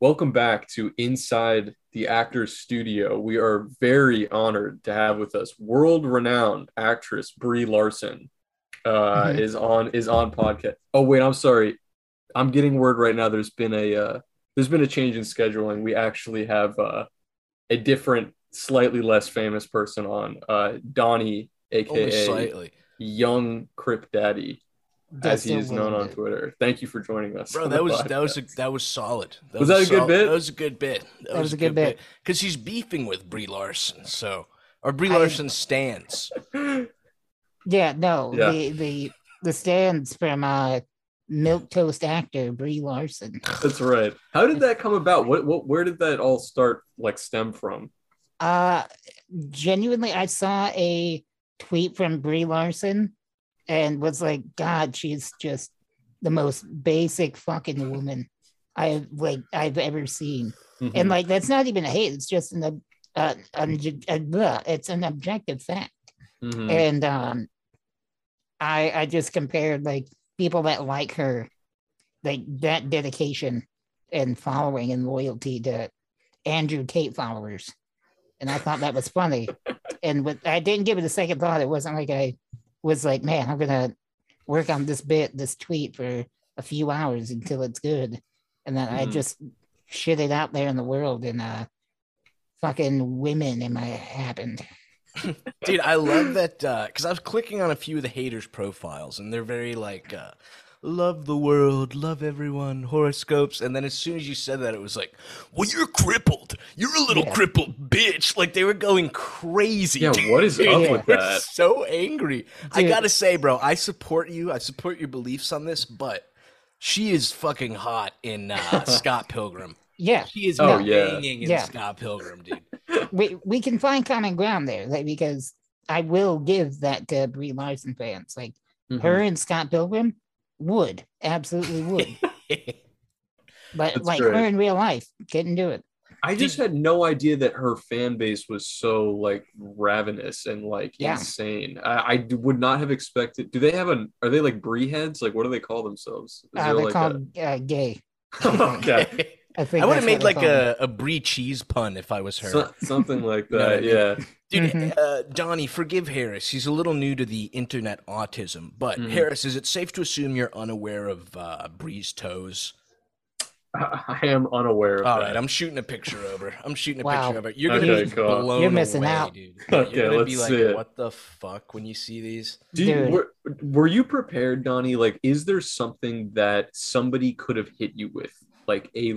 Welcome back to Inside the Actors Studio. We are very honored to have with us world-renowned actress Brie Larson. Uh, Mhm. is on is on podcast. Oh wait, I'm sorry. I'm getting word right now. There's been a uh, there's been a change in scheduling. We actually have uh, a different, slightly less famous person on. Uh, Donnie, Only aka slightly. Young Cripp Daddy, as he is known little on. Twitter. Thank you for joining us. Bro, that the was that was a, that was solid. That Was that a good bit? That was a good bit. That, was a good bit. because he's beefing with Brie Larson. So or Brie I- Larson stands. Yeah, no, Yeah. the the the stands from uh milk toast actor Brie Larson. That's right. How did that come about? What, what where did that all start like stem from? Uh genuinely I saw a tweet from Brie Larson and was like, God, she's just the most basic fucking woman I've like I've ever seen. Mhm. And like that's not even a hate, it's just an uh, it's an objective fact. Mhm. and um i i just compared like people that like her like that dedication and following and loyalty to andrew tate followers and i thought that was funny and with i didn't give it a second thought it wasn't like i was like man i'm gonna work on this bit this tweet for a few hours until it's good and then i Mhm. just shit it out there in the world and uh fucking women in my happened Dude, I love that because I was clicking on a few of the haters' profiles, and they're very like, uh, "Love the world, love everyone, horoscopes." And then as soon as you said that, it was like, "Well, you're crippled. You're a little Yeah. crippled bitch." Like they were going crazy. Yeah, dude. what is up Yeah. with that? so angry. I gotta say, bro, I support you. I support your beliefs on this, but she is fucking hot in uh, Scott Pilgrim. yeah She is Oh, yeah. banging in Yeah. Scott Pilgrim, dude. we we can find common ground there, like because I will give that to Brie Larson fans. Like Mhm. her and Scott Pilgrim would absolutely would, but That's like great. her in real life couldn't do it. I just had no idea that her fan base was so like ravenous and like Yeah. insane. I would not have expected. Do they have an? Are they like brie heads? Like what do they call themselves? Is Uh, they're like called uh, gay. a, okay, I think I would have made like a, a brie cheese pun if I was her. So- something like You know I that. mean? Yeah. Dude, Mhm. uh, Donnie, forgive Harris. He's a little new to the internet autism. But Mhm. Harris, is it safe to assume you're unaware of uh, Brie's toes? I, I am unaware of All that. right, I'm shooting a picture over. I'm shooting a Wow. picture of it. You're gonna be cool. blown You're missing away, out. dude. Okay, You're gonna be let's like, see it. "What the fuck?" When you see these, Do you, Dude. were, were you prepared, Donnie? Like, is there something that somebody could have hit you with, like a,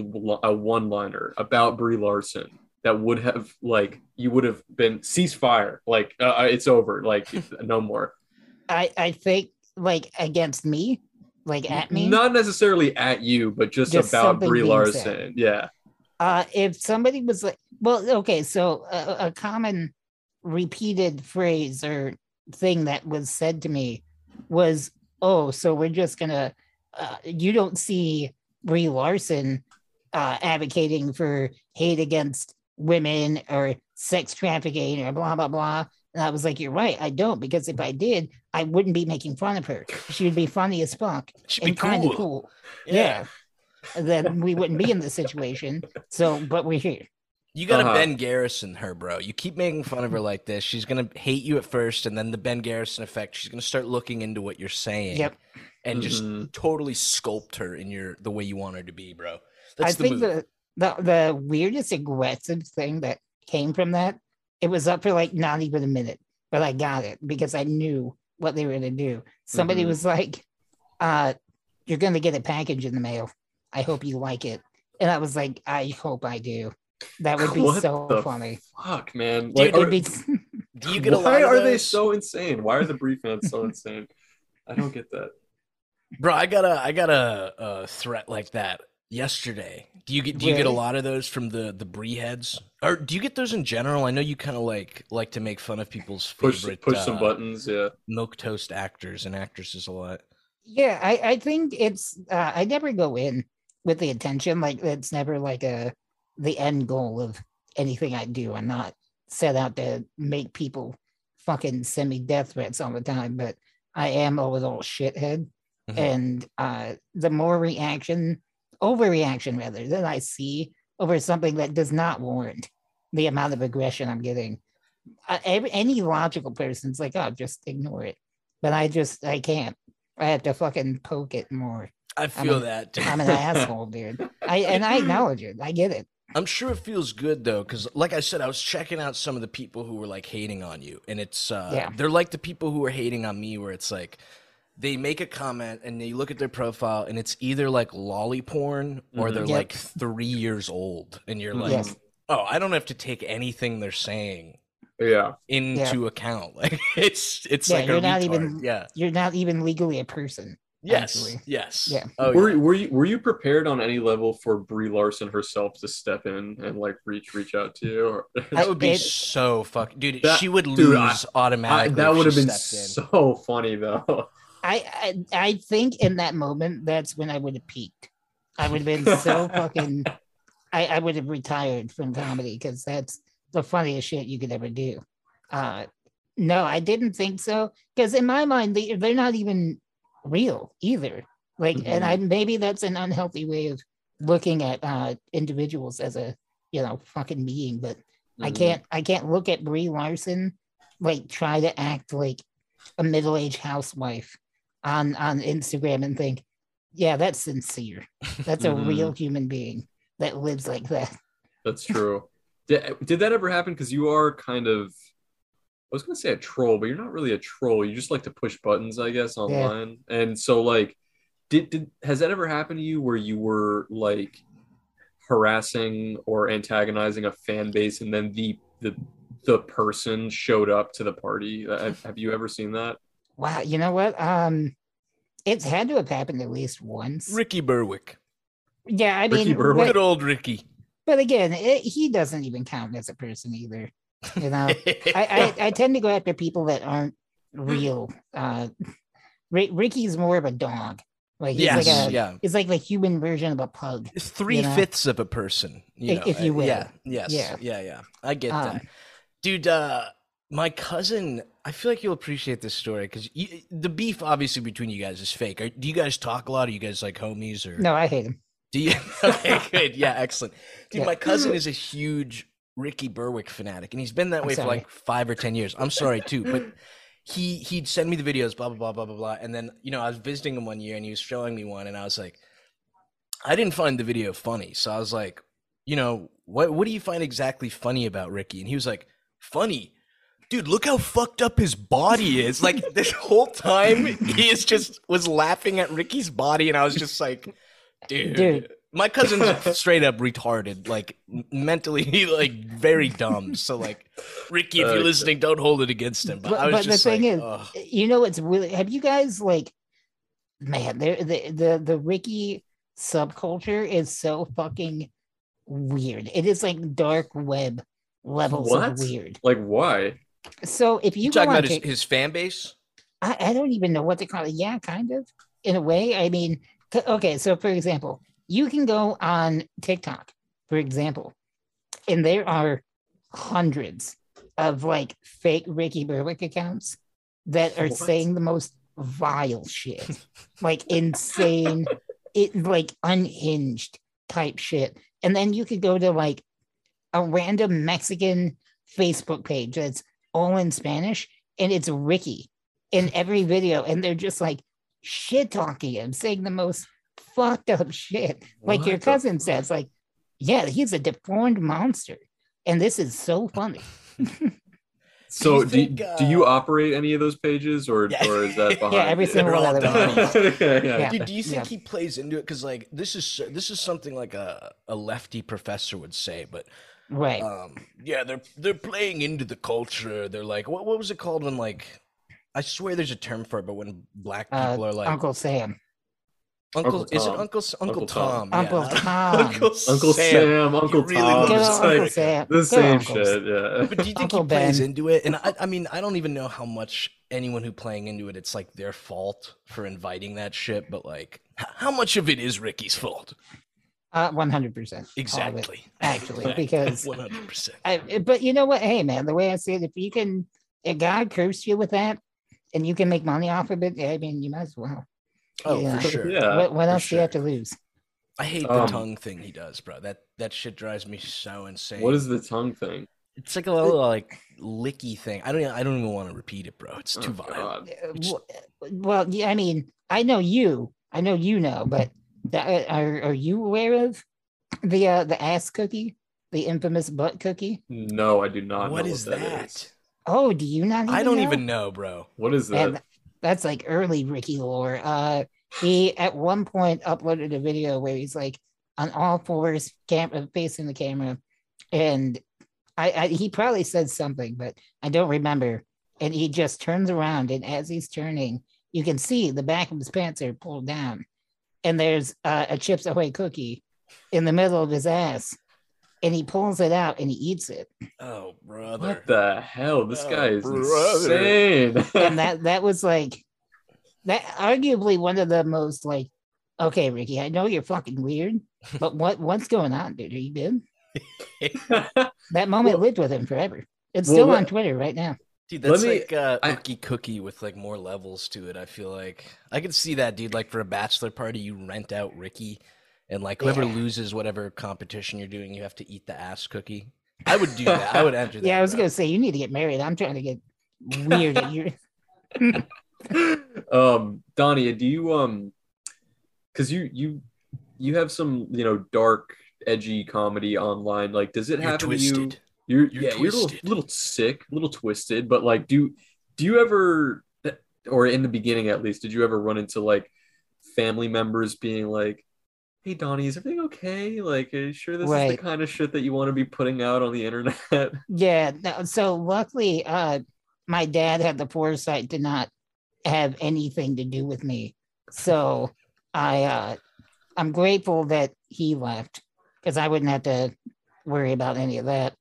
a one liner about Brie Larson that would have, like, you would have been ceasefire, like, uh, uh, it's over, like, no more. I I think like against me, like at me. Not necessarily at you, but just, Just about Brie Larson. said. Yeah. uh if somebody was like well okay so a, a common repeated phrase or thing that was said to me was oh so we're just gonna uh, you don't see brie larson uh advocating for hate against women or sex trafficking or blah blah blah and i was like you're right i don't because if i did i wouldn't be making fun of her she would be funny as fuck be and kind of cool. cool yeah then we wouldn't be in this situation. So, but we're here. You gotta Uh-huh. Ben Garrison her, bro. You keep making fun of her like this. She's gonna hate you at first, and then the Ben Garrison effect. She's gonna start looking into what you're saying. Yep. And just Mhm. totally sculpt her in your the way you want her to be, bro. I the think move. the, the the weirdest aggressive thing that came from that, it was up for like not even a minute, but I got it because I knew what they were gonna do. Somebody Mhm. was like, uh, you're gonna get a package in the mail. I hope you like it. And I was like, I hope I do. That would be What so the funny. Fuck, man. Dude, Like, It'd are- be Do you get why lot are they so insane? Why are the Brie fans so insane? I don't get that. Bro, I got a I got a, a threat like that yesterday. Do you get do you get a lot of those from the the brie heads, or do you get those in general? I know you kind of like like to make fun of people's Push, favorite push some uh, buttons. Yeah. milk toast actors and actresses a lot. Yeah, I, I think it's uh, I never go in with the intention like it's never like a the end goal of anything I do. I'm not set out to make people fucking send me death threats all the time, but I am a little shithead. Mhm. And uh the more reaction overreaction rather that I see over something that does not warrant the amount of aggression I'm getting. Uh, every, any logical person's like, oh, just ignore it. But I just, I can't. I have to fucking poke it more. I feel an- that. I'm an asshole, dude. I and I acknowledge it. I get it. I'm sure it feels good though, because like I said, I was checking out some of the people who were like hating on you, and it's uh, Yeah. they're like the people who are hating on me, where it's like they make a comment and they look at their profile, and it's either like loli porn or Mhm. they're Yep. like three years old, and you're like, Yes. oh, I don't have to take anything they're saying Yeah. into account. Like it's it's Yeah, like you're not retard. even- yeah. You're not even legally a person. Yes. actually. Yes. Yeah. Oh, were yeah. were you were you prepared on any level for Brie Larson herself to step in and like reach reach out to you? Or- That would be It- so fuck, dude. That- she would lose I- I- automatically. that would have been stepped in. so funny though. I, I I think in that moment that's when I would have peaked. I would have been so fucking. I I would have retired from comedy because that's the funniest shit you could ever do. Uh, no, I didn't think so because in my mind they they're not even real either. Like, and I maybe that's an unhealthy way of looking at uh individuals as a you know fucking being, but I Mhm. can't I can't look at Brie Larson like try to act like a middle-aged housewife on on Instagram and think, yeah, that's sincere. That's a Mhm. real human being that lives like that. That's true. did, did that ever happen? Because you are kind of, I was gonna say a troll, but you're not really a troll. You just like to push buttons, I guess, online. And so, like, did did has that ever happened to you where you were like harassing or antagonizing a fan base, and then the the the person showed up to the party? Have, have you ever seen that? Wow, you know what? Um, it's had to have happened at least once. Ricky Berwick. yeah, I Ricky mean, Berwick? Good old Ricky. but again, it, he doesn't even count as a person either. You know, I, I I tend to go after people that aren't real. Uh, Ri- Ricky's more of a dog. Like he's yes, like a yeah. It's like the human version of a pug. It's Three know? fifths of a person. You If- know, if you will. Yeah. Yes. Yeah. Yeah. Yeah. I get Um, that. Dude, uh, my cousin, I feel like you'll appreciate this story because the beef, obviously, between you guys is fake. Are, do you guys talk a lot? Are you guys like homies or? No, I hate him. Do you? okay, good. Yeah, excellent. Dude, Yeah. my cousin is a huge Ricky Berwick fanatic, and he's been that I'm way for like five or ten years. I'm sorry too, but he he'd send me the videos, blah blah blah blah blah blah, and then you know I was visiting him one year, and he was showing me one, and I was like, I didn't find the video funny, so I was like, you know, what what do you find exactly funny about Ricky? And he was like, funny. Dude, look how fucked up his body is. Like this whole time, he is just was laughing at Ricky's body, and I was just like, dude, Dude. My cousin's straight up retarded, like m- mentally, like very dumb. So, like, Ricky, if you're listening, don't hold it against him. But, But, I was but the just thing like, is, ugh. you know, it's really. Have you guys like, man, the the the the Ricky subculture is so fucking weird. It is like dark web levels What? of weird. Like, why? So if you, you talking about his, Tik- his fan base? I, I don't even know what to call it. Yeah, kind of. In a way, I mean, c- okay. So, for example, you can go on TikTok, for example, and there are hundreds of like fake Ricky Berwick accounts that are What? saying the most vile shit, like insane, it like unhinged type shit. And then you could go to like a random Mexican Facebook page that's all in Spanish, and it's Ricky in every video, and they're just like shit talking him, saying the most fucked up shit. Like your What the cousin fuck? says, like, yeah, he's a deformed monster. And this is so funny. So, do, you think, do you uh, operate any of those pages, or Yeah. or is that behind? Yeah, every you? single They're one all of them. done. yeah. Yeah. Dude, do you think Yeah. he plays into it? Because like this is this is something like a, a lefty professor would say, but Right. um, yeah, they're they're playing into the culture. They're like, what what was it called when like, I swear there's a term for it, but when black Uh, people are like Uncle Sam. Uncle, Uncle is it Tom. Uncle S- Uncle, Uncle Tom. Tom? yeah, Uncle Tom. Uncle, Uncle Sam, Uncle really Tom, love Good Good just old old Uncle Sam. the Good same Uncle Sam. shit. Yeah. But do you think Uncle he plays Ben. into it? And I, I mean, I don't even know how much anyone who playing into it, it's like their fault for inviting that shit. But like, how much of it is Ricky's fault? Uh, 100%. Exactly. actually, because- one hundred percent. But you know what? Hey, man, the way I see it, if you can, if God cursed you with that and you can make money off of it, I mean, you might as well. Oh, Yeah. for sure. Yeah. what what for else do you have to lose? I hate the Um, tongue thing he does, bro. That that shit drives me so insane. What is the tongue That that shit drives me so insane. What is the tongue thing? It's like a little like licky thing. I don't. even- I don't even want to repeat it, bro. It's too Oh, violent. God. Uh, Well, yeah, I mean, I know you. I know you know, but that, are are you aware of the uh, the ass cookie, the infamous butt cookie? No, I do not what know is what that? is. Oh, do you not? Even I don't know? even know, bro. What is that? And that's like early Ricky lore. Uh, he at one point uploaded a video where he's like on all fours, camera facing the camera, and I, I he probably said something, but I don't remember. And he just turns around, and as he's turning, you can see the back of his pants are pulled down, and there's uh, a Chips Ahoy cookie in the middle of his ass, and he pulls it out and he eats it. Oh, brother. what the hell? This Oh, guy is brother. insane. and that that was like that arguably one of the most like okay ricky i know you're fucking weird but what what's going on dude are you good that moment Well- lived with him forever it's Well, still let- on twitter right now Dude, Let that's me- like uh, I- Ookie Cookie with like more levels to it. I feel like I could see that, dude. Like for a bachelor party, you rent out Ricky, and like whoever Yeah. loses whatever competition you're doing, you have to eat the ass cookie. I would do that. I would enter that. yeah i was bro. gonna say you need to get married i'm trying to get weird at your um, Donnie, do you um, because you you you have some you know dark, edgy comedy online. Like, does it You're happen to you? You're, You're yeah, you're a little, twisted. little sick, a little twisted, but like, do do you ever, or in the beginning at least, did you ever run into like family members being like, "Hey, Donnie, is everything okay? Like, are you sure this is the kind of shit that you want to be putting out on the internet?" yeah no, so luckily uh my dad had the foresight to not have anything to do with me so i uh i'm grateful that he left because i wouldn't have to worry about any of that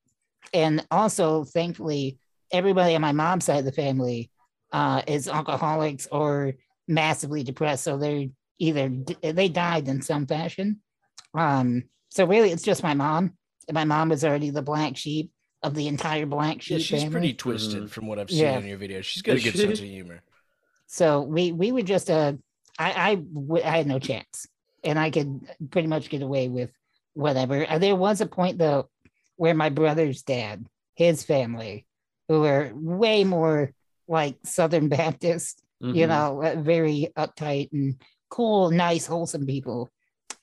and also thankfully everybody on my mom's side of the family uh is alcoholics or massively depressed so they're either they died in some fashion um so really it's just my mom my mom was already the black sheep of the entire black Yeah, sheep she's family. pretty twisted Mhm. from what I've seen Yeah. in your videos. She's got a good sense of humor. So we we would just uh I I w- I had no chance, and I could pretty much get away with whatever. Uh, There was a point though where my brother's dad, his family, who were way more like Southern Baptist, you Mhm. know, uh, very uptight and cool, nice, wholesome people.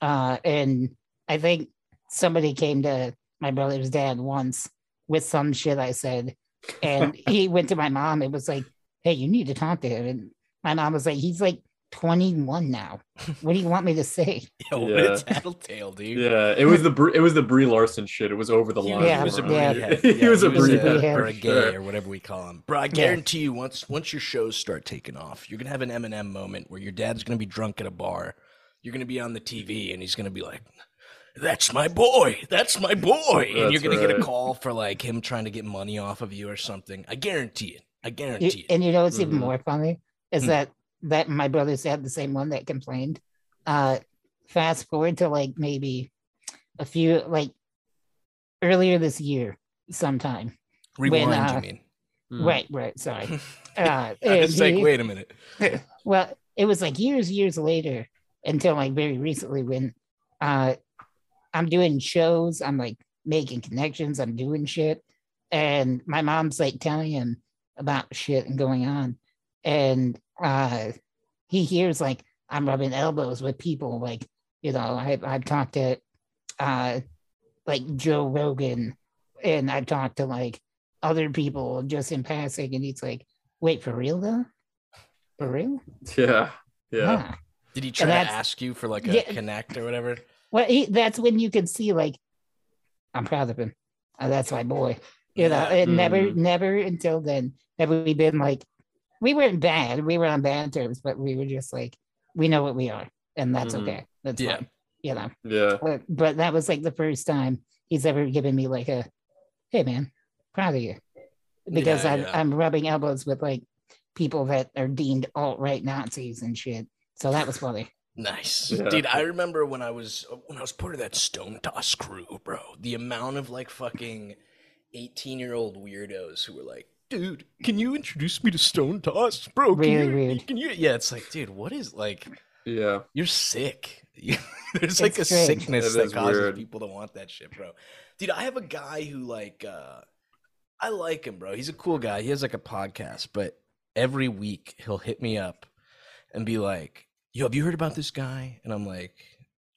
Uh, and I think somebody came to my brother's dad once with some shit I said, and he went to my mom and was like, "Hey, you need to talk to him." And my mom was like, "He's like 21 now. What do you want me to say?" Yo, what Yeah. a tattletale, dude. Yeah, it was the Br- it was the Brie Larson shit. It was over the He, line. he Yeah, was a for him. yeah. he was a he was a breedhead breedhead. or a gay or whatever we call him. Bro, I Yeah. guarantee you, once once your shows start taking off, you're gonna have an Eminem moment where your dad's gonna be drunk at a bar. You're gonna be on the TV, and he's gonna be like, "That's my boy. That's my boy," and you're gonna get a call for like him trying to get money off of you or something. I guarantee it. I You- guarantee it. and you know what's even Mhm. more funny is Hmm. that that my brothers had the same one that complained. Uh, fast forward to like maybe a few like earlier this year, sometime. Rewind, uh, you mean? Mm. Right, right. Sorry. Uh, I and just like, wait a minute. well, it was like years, years later until like very recently when uh I'm doing shows, I'm like making connections, I'm doing shit. And my mom's like telling him about shit and going on. And uh he hears like I'm rubbing elbows with people like, you know, I I've talked to uh like Joe Rogan and I've talked to like other people just in passing and he's like, wait, for real though? For real? Yeah, yeah. Huh. Did he try to ask you for like a Yeah. connect or whatever? Well, he, that's when you can see like, I'm proud of him. Uh, that's my boy. You know, Yeah. and never, Mhm. never until then have we been like, we weren't bad. We were on bad terms, but we were just like, we know what we are, and that's Mhm. okay. That's Yeah. fine. You know, Yeah. but, but that was like the first time he's ever given me like a, hey man, proud of you, because Yeah, I'm yeah. I'm rubbing elbows with like people that are deemed alt right Nazis and shit. So that was funny. Nice, Yeah. dude. I remember when I was when I was part of that Stone Toss crew, bro. The amount of like fucking eighteen year old weirdos who were like, "Dude, can you introduce me to Stone Toss, bro? Can Really you, weird. Can you?" Yeah, it's like, dude, what is like? Yeah. You're sick. There's like a strange. sickness It that is causes weird. people to want that shit, bro. Dude, I have a guy who like uh I like him, bro. He's a cool guy. He has like a podcast, but every week he'll hit me up and be like, "Yo, have you heard about this guy?" And I'm like,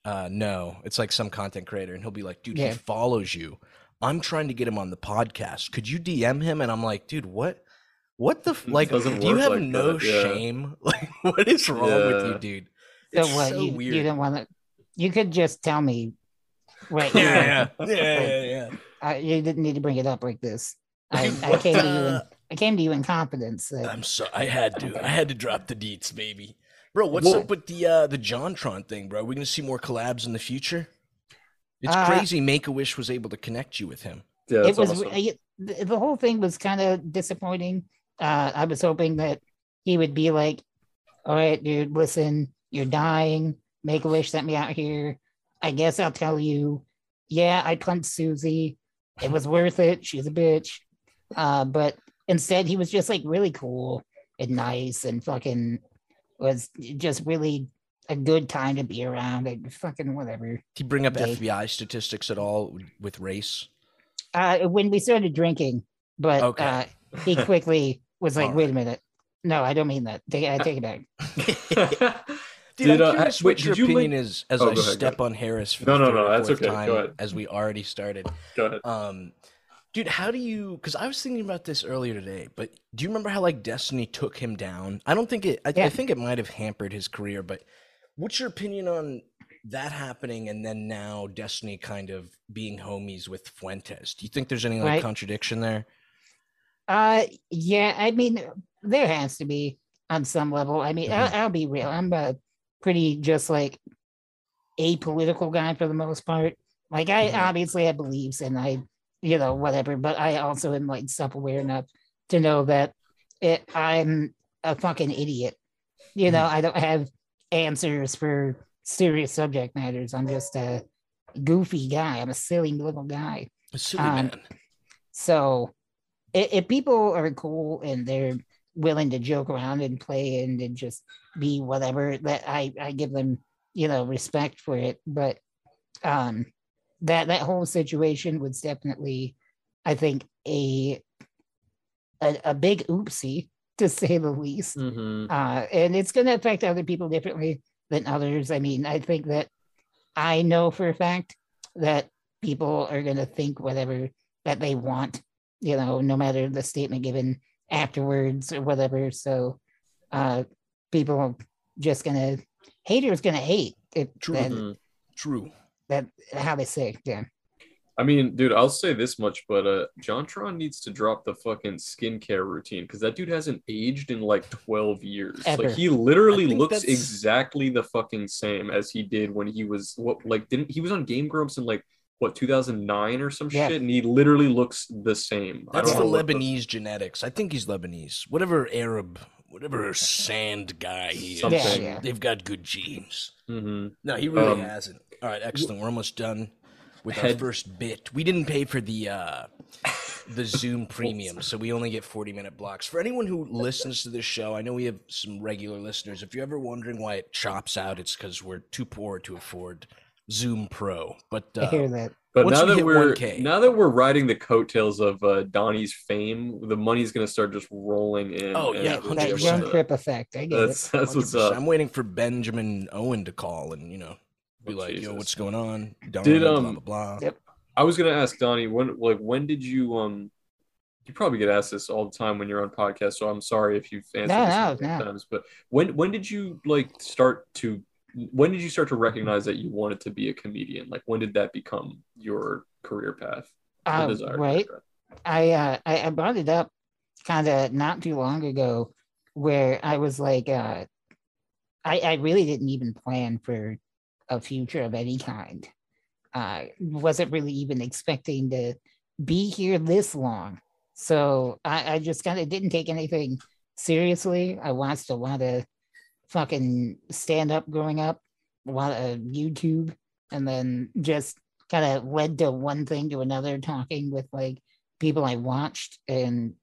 "Uh, no." It's like some content creator, and he'll be like, "Dude, Yeah. he follows you. I'm trying to get him on the podcast. Could you DM him?" And I'm like, "Dude, what? What the f- like? Do you have like no that, yeah. shame? Like, what is wrong with you, Yeah. dude? So what? so you, weird. you don't want to. You could just tell me. Right. yeah, yeah, yeah, yeah, yeah. I, you didn't need to bring it up like this. I, I came to you. In, What I came to you in confidence. That, I'm so I had to. I had to drop the deets, baby. Bro, what's Well- up with the uh the JonTron thing, bro? Are we gonna see more collabs in the future? It's Uh, crazy Make a Wish was able to connect you with him. Yeah, it was awesome. I- the, the whole thing was kind of disappointing. Uh, I was hoping that he would be like, "All right, dude, listen, you're dying. Make a wish, sent me out here. I guess I'll tell you. Yeah, I punched Susie. It was worth it. She's a bitch. Uh, but instead, he was just like really cool and nice and fucking was just really a good time to be around and fucking whatever. Did he bring up Okay. FBI statistics at all with race? uh, when we started drinking, but Okay. uh, he quickly was like, All "Wait a minute, no, I don't mean that. Take, I take it back." Dude, Did, I'm uh, curious wait, what your did you like- opinion is as Oh, I ahead, step on Harris for No, the no, no, that's fourth okay. Time as we already started. Go ahead. Um, dude, how do you? Because I was thinking about this earlier today, but do you remember how like Destiny took him down? I don't think it. I, Yeah. I think it might have hampered his career. But what's your opinion on that happening, and then now Destiny kind of being homies with Fuentes? Do you think there's any like Right. contradiction there? Uh, yeah, I mean, there has to be on some level. I mean, Mhm. I'll, I'll be real. I'm a pretty just like apolitical guy for the most part. Like, I Mhm. obviously have beliefs and I, you know, whatever, but I also am like self aware enough to know that it, I'm a fucking idiot. You know, I don't have answers for serious subject matters. I'm just a goofy guy. I'm a silly little guy. A silly Um, man. So if, if people are cool and they're willing to joke around and play and, and just be whatever, that I, I give them, you know, respect for it. But um that that whole situation was definitely, I think, a a, a big oopsie to say the least. Mhm. Uh, and it's going to affect other people differently than others. I mean, I think that I know for a fact that people are going to think whatever that they want, you know, no matter the statement given afterwards or whatever. So, uh, people are just going to, haters going to hate it. True. That, Mhm. True. that, how they say, yeah. I mean, dude, I'll say this much, but uh, JonTron needs to drop the fucking skincare routine because that dude hasn't aged in like 12 years. Ever. Like he literally looks that's- exactly the fucking same as he did when he was what like didn't he was on Game Grumps in like what 2009 or some Yeah. shit, and he literally looks the same. I That's don't the know what Lebanese genetics. I think he's Lebanese. Whatever Arab, whatever sand guy he is. Yeah, yeah. They've got good genes. Mhm. No, he really Um, hasn't. All right, excellent. We're almost done with our first bit. We didn't pay for the uh the Zoom premium, so we only get 40 minute blocks. For anyone who listens to this show, I know we have some regular listeners. If you're ever wondering why it chops out, it's because we're too poor to afford Zoom Pro. But I hear uh, that. But now we that we're 1K. now that we're riding the coattails of uh, Donnie's fame, the money's gonna start just rolling in. Oh, yeah, that, we'll that be able 100%. young to- effect. I get it. That's that's what's 100%. up. I'm waiting for Benjamin Owen to call and you know be Oh, like, "Yo, what's going on?" Don, Did, blah um, blah blah. Yep. I was gonna ask Donnie when like when did you um you probably get asked this all the time when you're on podcasts, so I'm sorry if you've answered No, this no, a no. times. But when when did you like start to when did you start to recognize that you wanted to be a comedian? Like when did that become your career path? or desired career right. path? I uh I, I brought it up kind of not too long ago where I was like uh I I really didn't even plan for a future of any kind. Uh wasn't really even expecting to be here this long. So I, I just kind of didn't take anything seriously. I watched a lot of fucking stand up growing up, a lot of YouTube, and then just kind of led to one thing to another, talking with like people I watched, and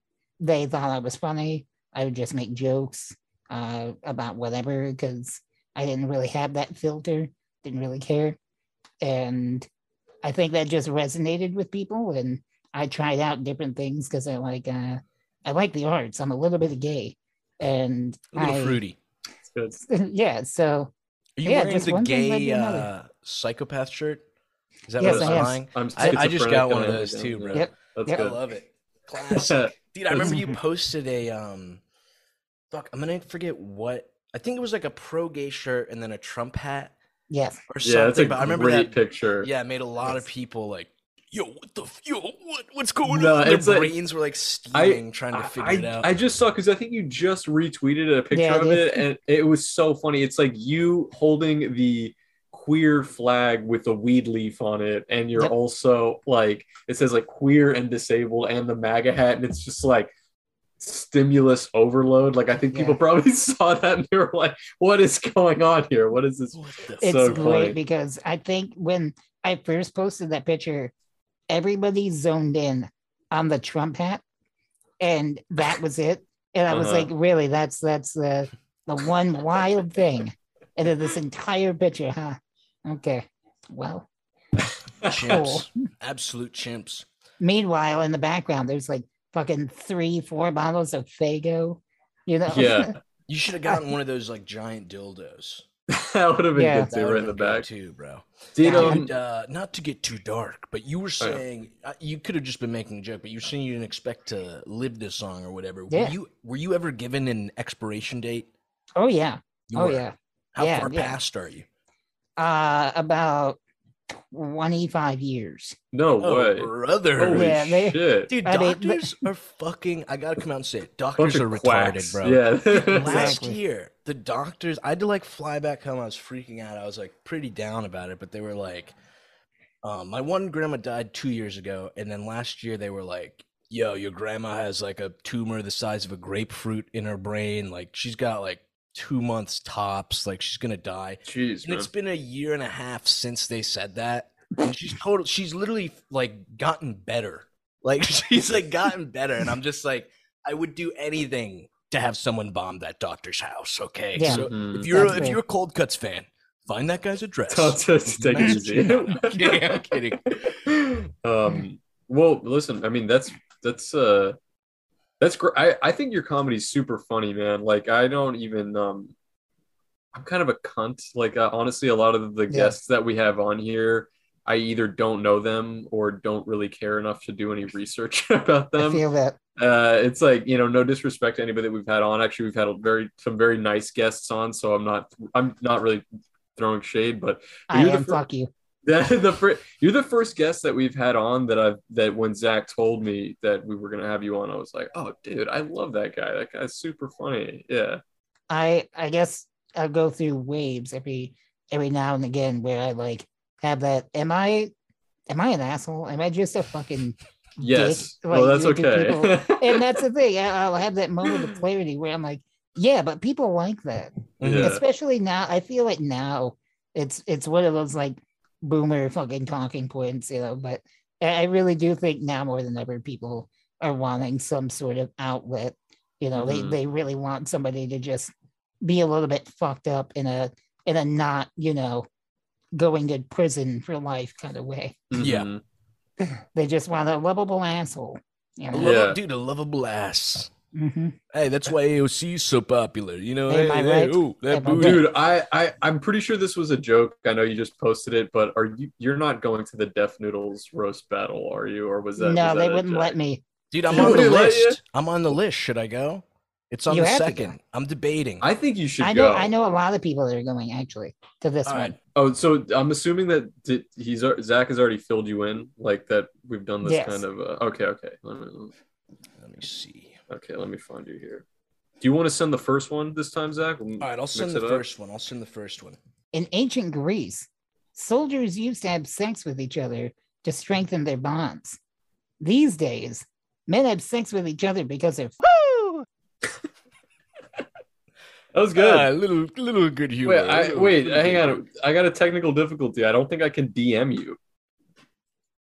they thought I was funny. I would just make jokes uh, about whatever because I didn't really have that filter, didn't really care. And I think that just resonated with people. And I tried out different things because I like uh I like the arts. I'm a little bit gay. And A little I, fruity. Yeah, so Are you Yeah, wearing just the one thing led to gay uh, psychopath shirt? Is that Yes, what I it's am. buying? I'm I, I just got one of those too, bro. yeah. Yep. That's Yep. I love it. Classic. Dude, I remember you posted a um fuck, I'm gonna forget what I think it was like a pro gay shirt and then a Trump hat yes. or yeah, it's a but I remember great that picture. yeah, it made a lot of people like, yo, what the f- yo, what what's going No, on? Their it's like- brains were like steaming trying to figure I, it out. I just saw because I think you just retweeted a picture Yeah, of it, and it was so funny. It's like you holding the queer flag with a weed leaf on it, and you're Yep. also like it says like queer and disabled, and the MAGA hat, and it's just like stimulus overload. Like I think people Yeah. probably saw that and they were like, "What is going on here? What is this?" It's So great funny. because I think when I first posted that picture, everybody zoned in on the Trump hat, and that was it. And I was Uh-huh. like, really, that's that's the the one wild thing. And then this entire picture, huh? Okay. Well, chimps. Absolute chimps. meanwhile, in the background, there's like fucking three, four bottles of Faygo. You know? Yeah. You should have gotten one of those like giant dildos. that would have been Yeah. good That too, would've right in the back. too, bro. Did um, And uh, not to get too dark, but you were Oh, yeah. saying uh, you could have just been making a joke, but you were saying you didn't expect to live this song or whatever. Yeah. Were you were you ever given an expiration date? oh yeah. You Oh were. yeah. How Yeah, far yeah. past are you? Uh about 25 years. no Oh, way. brother. Holy Yeah, they- shit. Dude, I mean, doctors are fucking. I gotta come out and say it. Doctors of are retarded, quacks. bro. Yeah. Last Exactly. year, the doctors, I had to like fly back home. I was freaking out. I was like pretty down about it, but they were like, um, my one grandma died two years ago, and then last year they were like, yo, your grandma has like a tumor the size of a grapefruit in her brain. Like she's got like two months tops. Like she's gonna die. Jeez, And man. it's been a year and a half since they said that. And she's total she's literally like gotten better. Like she's like gotten better. And I'm just like, I would do anything to have someone bomb that doctor's house. Okay. Yeah. So Mhm. if you're That's if fair. you're a cold cuts fan, find that guy's address. Tell- tell- take it Message easy. him. I'm kidding. um well listen i mean that's that's uh that's great I, I think your comedy's super funny man like i don't even um i'm kind of a cunt like uh, honestly a lot of the Yeah. guests that we have on here i either don't know them or don't really care enough to do any research about I them feel that. uh it's like you know no disrespect to anybody that we've had on actually we've had a very some very nice guests on so i'm not i'm not really throwing shade but I am fir- fuck you. The, the fir- you're the first guest that we've had on that I've that when Zach told me that we were gonna have you on, I was like, oh dude, I love that guy. That guy's super funny. Yeah. I I guess I'll go through waves every every now and again where I like have that. Am I am I an asshole? Am I just a fucking Yes. dick? well, Like, that's you do okay. and that's the thing. I- I'll have that moment of clarity where I'm like, yeah, but people like that, Yeah. especially now. I feel like now it's it's one of those like boomer fucking talking points, you know. But I I really do think now more than ever, people are wanting some sort of outlet. You know, Mhm. they they really want somebody to just be a little bit fucked up in a in a not you know going to prison for life kind of way. Yeah. They just want a lovable asshole. You know? Yeah. Dude, a lovable ass. Mhm. Hey, that's why AOC is so popular. You know, Am hey, I hey, right? ooh, that Am booty. Dude, I, I I'm pretty sure this was a joke. I know you just posted it, but are you you're not going to the Def Noodles roast battle, are you? Or was that no, was they that a wouldn't joke? let me. Dude, I'm on the wouldn't let you? list. I'm on the list. Should I go? It's on You the second. I'm debating. I think you should I know go. I know a lot of people that are going actually to this All one. right. Oh, so I'm assuming that did, he's Zach has already filled you in, like that we've done this Yes. kind of. Uh, okay, okay. Let me, Let me see. Okay, let me find you here. Do you want to send the first one this time, Zach? We'll All right, I'll send it the up. first one. I'll send the first one. In ancient Greece, soldiers used to have sex with each other to strengthen their bonds. These days, men have sex with each other because they're Woo! That was good. Ah, little, little good humor. wait, I, wait, hang on. I got a technical difficulty. I don't think I can DM you.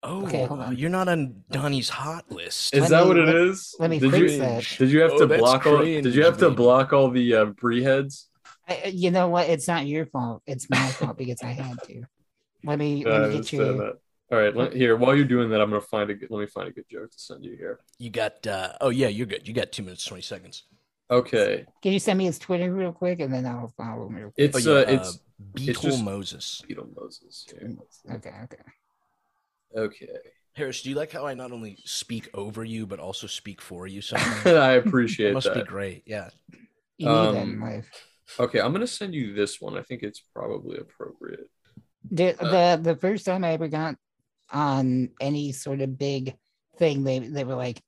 Oh, Okay, hold on. you're not on Donnie's hot list. Is Let that me- what it let- is? let me did fix you, that. Did you have Oh, to that's block all? Did you have to baby. block all the uh, brie heads? I, you know what? It's not your fault. It's my fault because I had to. Let me, I let me get understand you. that. All right, let, here. While you're doing that, I'm gonna find a good. Let me find a good joke to send you here. You got. uh Oh yeah, you're good. You got two minutes twenty seconds. Okay, Can you send me his Twitter real quick, and then I'll follow him real quick. it's Oh, yeah, uh, it's Beetle just- Moses. Beetle Moses. Here. Okay, okay. Okay, Harris, do you like how I not only speak over you but also speak for you? Sometimes I it appreciate must be great. Yeah. You Um, in life. Okay, I'm gonna send you this one. I think it's probably appropriate. The, uh, the the first time I ever got on any sort of big thing, they they were like,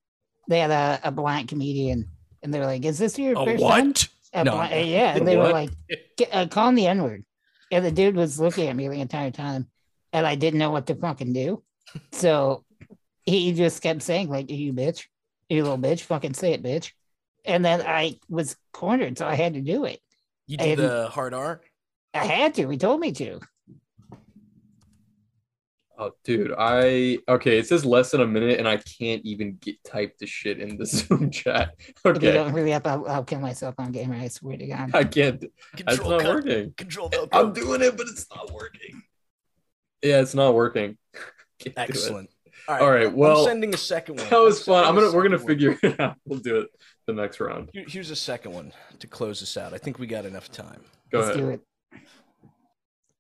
they had a, a black comedian, and they were like, "Is this your A first time?" what? A No. bla- yeah, and they were like, "Get- uh, "Call him the N word," and the dude was looking at me the entire time, and I didn't know what to fucking do, so he just kept saying like, "You bitch, you little bitch, fucking say it, bitch," and then I was cornered, so I had to do it. You do And- the hard R? I had to. He told me to. Oh, dude, I okay. It says less than a minute, and I can't even get type the shit in the Zoom chat. If you Okay, don't hurry up, I'll, I'll kill myself on gamer. I swear to God. I can't. That's Control not cut. working. Control Velcro. I'm doing it, but it's not working. Yeah, it's not working. Can't do it. Excellent. All right. All right. well, I'm sending a second one. That was fun. I'm gonna. We're gonna second one. figure it out. We'll do it the next round. Here's a second one to close this out. I think we got enough time. Go Let's ahead. do it.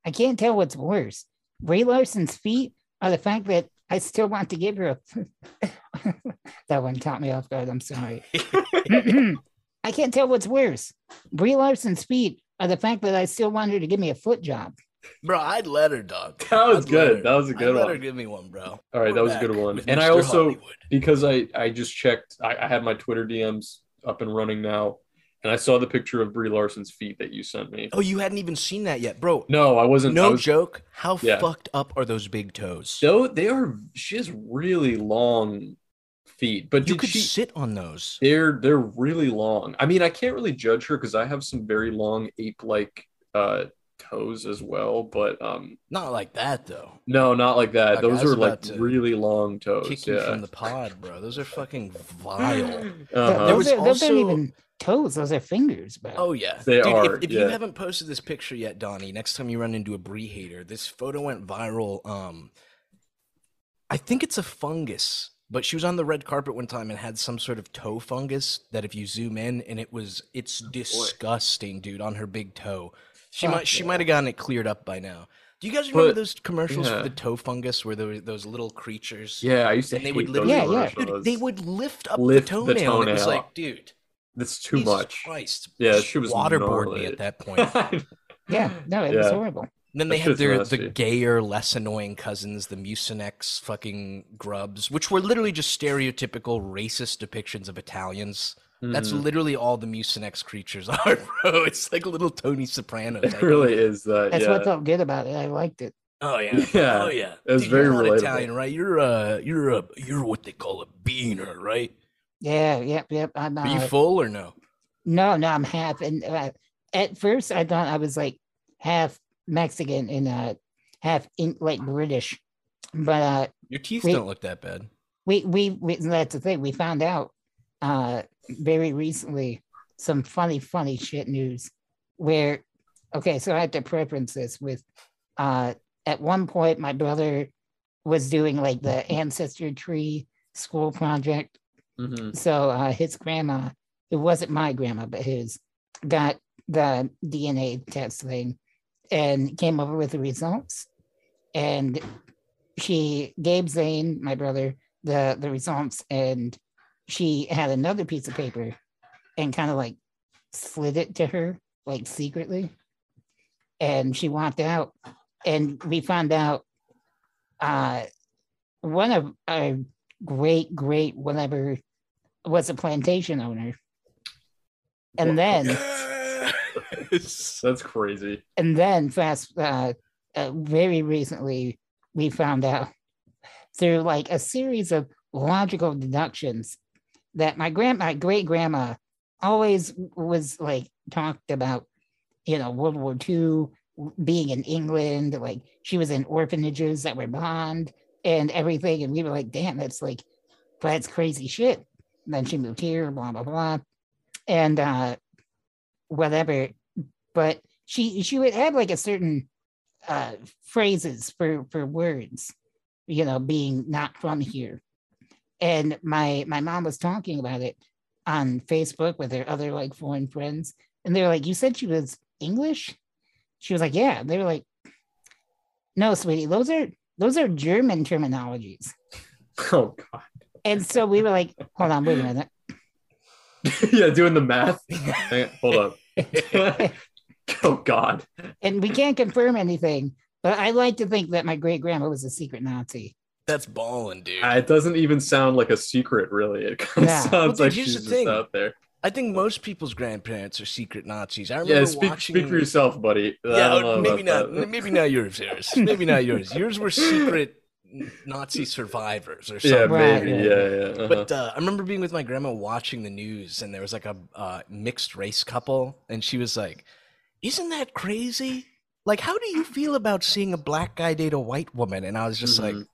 I can't tell what's worse. Brie Larson's feet or the fact that I still want to give her a. that one caught me off guard. I'm sorry. I can't tell what's worse. Brie Larson's feet or the fact that I still want her to give me a foot job. Bro, I'd let her, dog. That was I'd good. let That was a I'd good let one. her give me one, bro. All right, We're that was a good one. And I also Hollywood. because I I just checked. I, I had my Twitter DMs up and running now, and I saw the picture of Brie Larson's feet that you sent me. Oh, you hadn't even seen that yet, bro. No, I wasn't. I No was, joke. How Yeah. fucked up are those big toes? Though they are. She has really long feet, but you could she? sit on those. They're they're really long. I mean, I can't really judge her because I have some very long ape-like uh toes as well, but um Not like that though. no, not like that. Okay, Those are like really long toes. Kick you yeah. from the pod, bro. Those are fucking vile. Uh-huh. There those, was are, those aren't also- even toes. Those are fingers, bro. Oh yeah, They Dude, are, If, if yeah. you haven't posted this picture yet, Donnie, next time you run into a brie hater, this photo went viral. Um, I think it's a fungus, but she was on the red carpet one time and had some sort of toe fungus that if you zoom in, and it was it's disgusting, dude, on her big toe. She Fuck might she might have gotten it cleared up by now. Do you guys remember But- those commercials yeah. for the toe fungus where there were those little creatures? Yeah, I used to And they hate would those literally, Yeah, yeah. Dude, they would lift up Lift the the toenail. and it was like, dude, That's too Jesus much. Christ. Yeah, she was waterboard me at that point. yeah, no, it was horrible. And then they had their nasty. the gayer, less annoying cousins, the Mucinex fucking grubs, which were literally just stereotypical racist depictions of Italians. That's Mhm. literally all the Mucinex creatures are, bro. It's like a little Tony Soprano. it really is that. That's yeah. what felt good about it. I liked it. Oh yeah. Yeah, Oh yeah. it was Dude, very you're not relatable. Italian, right? You're uh you're a you're what they call a beaner, right? Yeah, yep, yep. I'm Are you uh, full or no? No, no, I'm half. And uh, at first, I thought I was like half Mexican and uh, half in, like British. But uh, Your teeth Wait. don't look that bad. we, we we that's the thing. We found out uh, very recently some funny, funny shit news. Where, okay, so I had to preference this with. Uh, at one point, my brother was doing like the ancestor tree school project Mhm. so uh, his grandma, it wasn't my grandma, but his, got the DNA test thing and came over with the results. And she gave Zane, my brother, the the results, and she had another piece of paper and kind of like slid it to her, like secretly. And she walked out, and we found out uh, one of our great great whatever was a plantation owner. And then That's crazy. and then fast uh, uh very recently we found out through like a series of logical deductions that my grand my great grandma always was like talked about you know world war ii being in england like she was in orphanages that were bombed and everything. And we were like damn that's like that's crazy shit. And then she moved here blah blah blah. And uh whatever. But she she would have like a certain uh phrases for for words, you know, being not from here. And my my mom was talking about it on Facebook with her other like foreign friends, and they were like, "You said she was English?" She was like, "Yeah." They were like, "No, sweetie, those are those are German terminologies." Oh god. And so we were like, "Hold on, wait a minute." yeah, doing the math. On, hold up. oh god. And we can't confirm anything, but I like to think that my great grandma was a secret Nazi. That's balling, dude. Uh, it doesn't even sound like a secret, really. It kind of Yeah. sounds Well, dude, like here's she's the just thing. out there. I think most people's grandparents are secret Nazis. I remember Yeah, speak watching. speak for yourself, buddy. I Yeah, don't know maybe not. that. Maybe not yours, yours. Maybe not yours. Yours were secret Nazi survivors or something. Yeah, maybe. right. Yeah, yeah. uh-huh. But uh, I remember being with my grandma watching the news, and there was like a uh, mixed race couple, and she was like, "Isn't that crazy? Like, how do you feel about seeing a black guy date a white woman?" And I was just like, Mhm.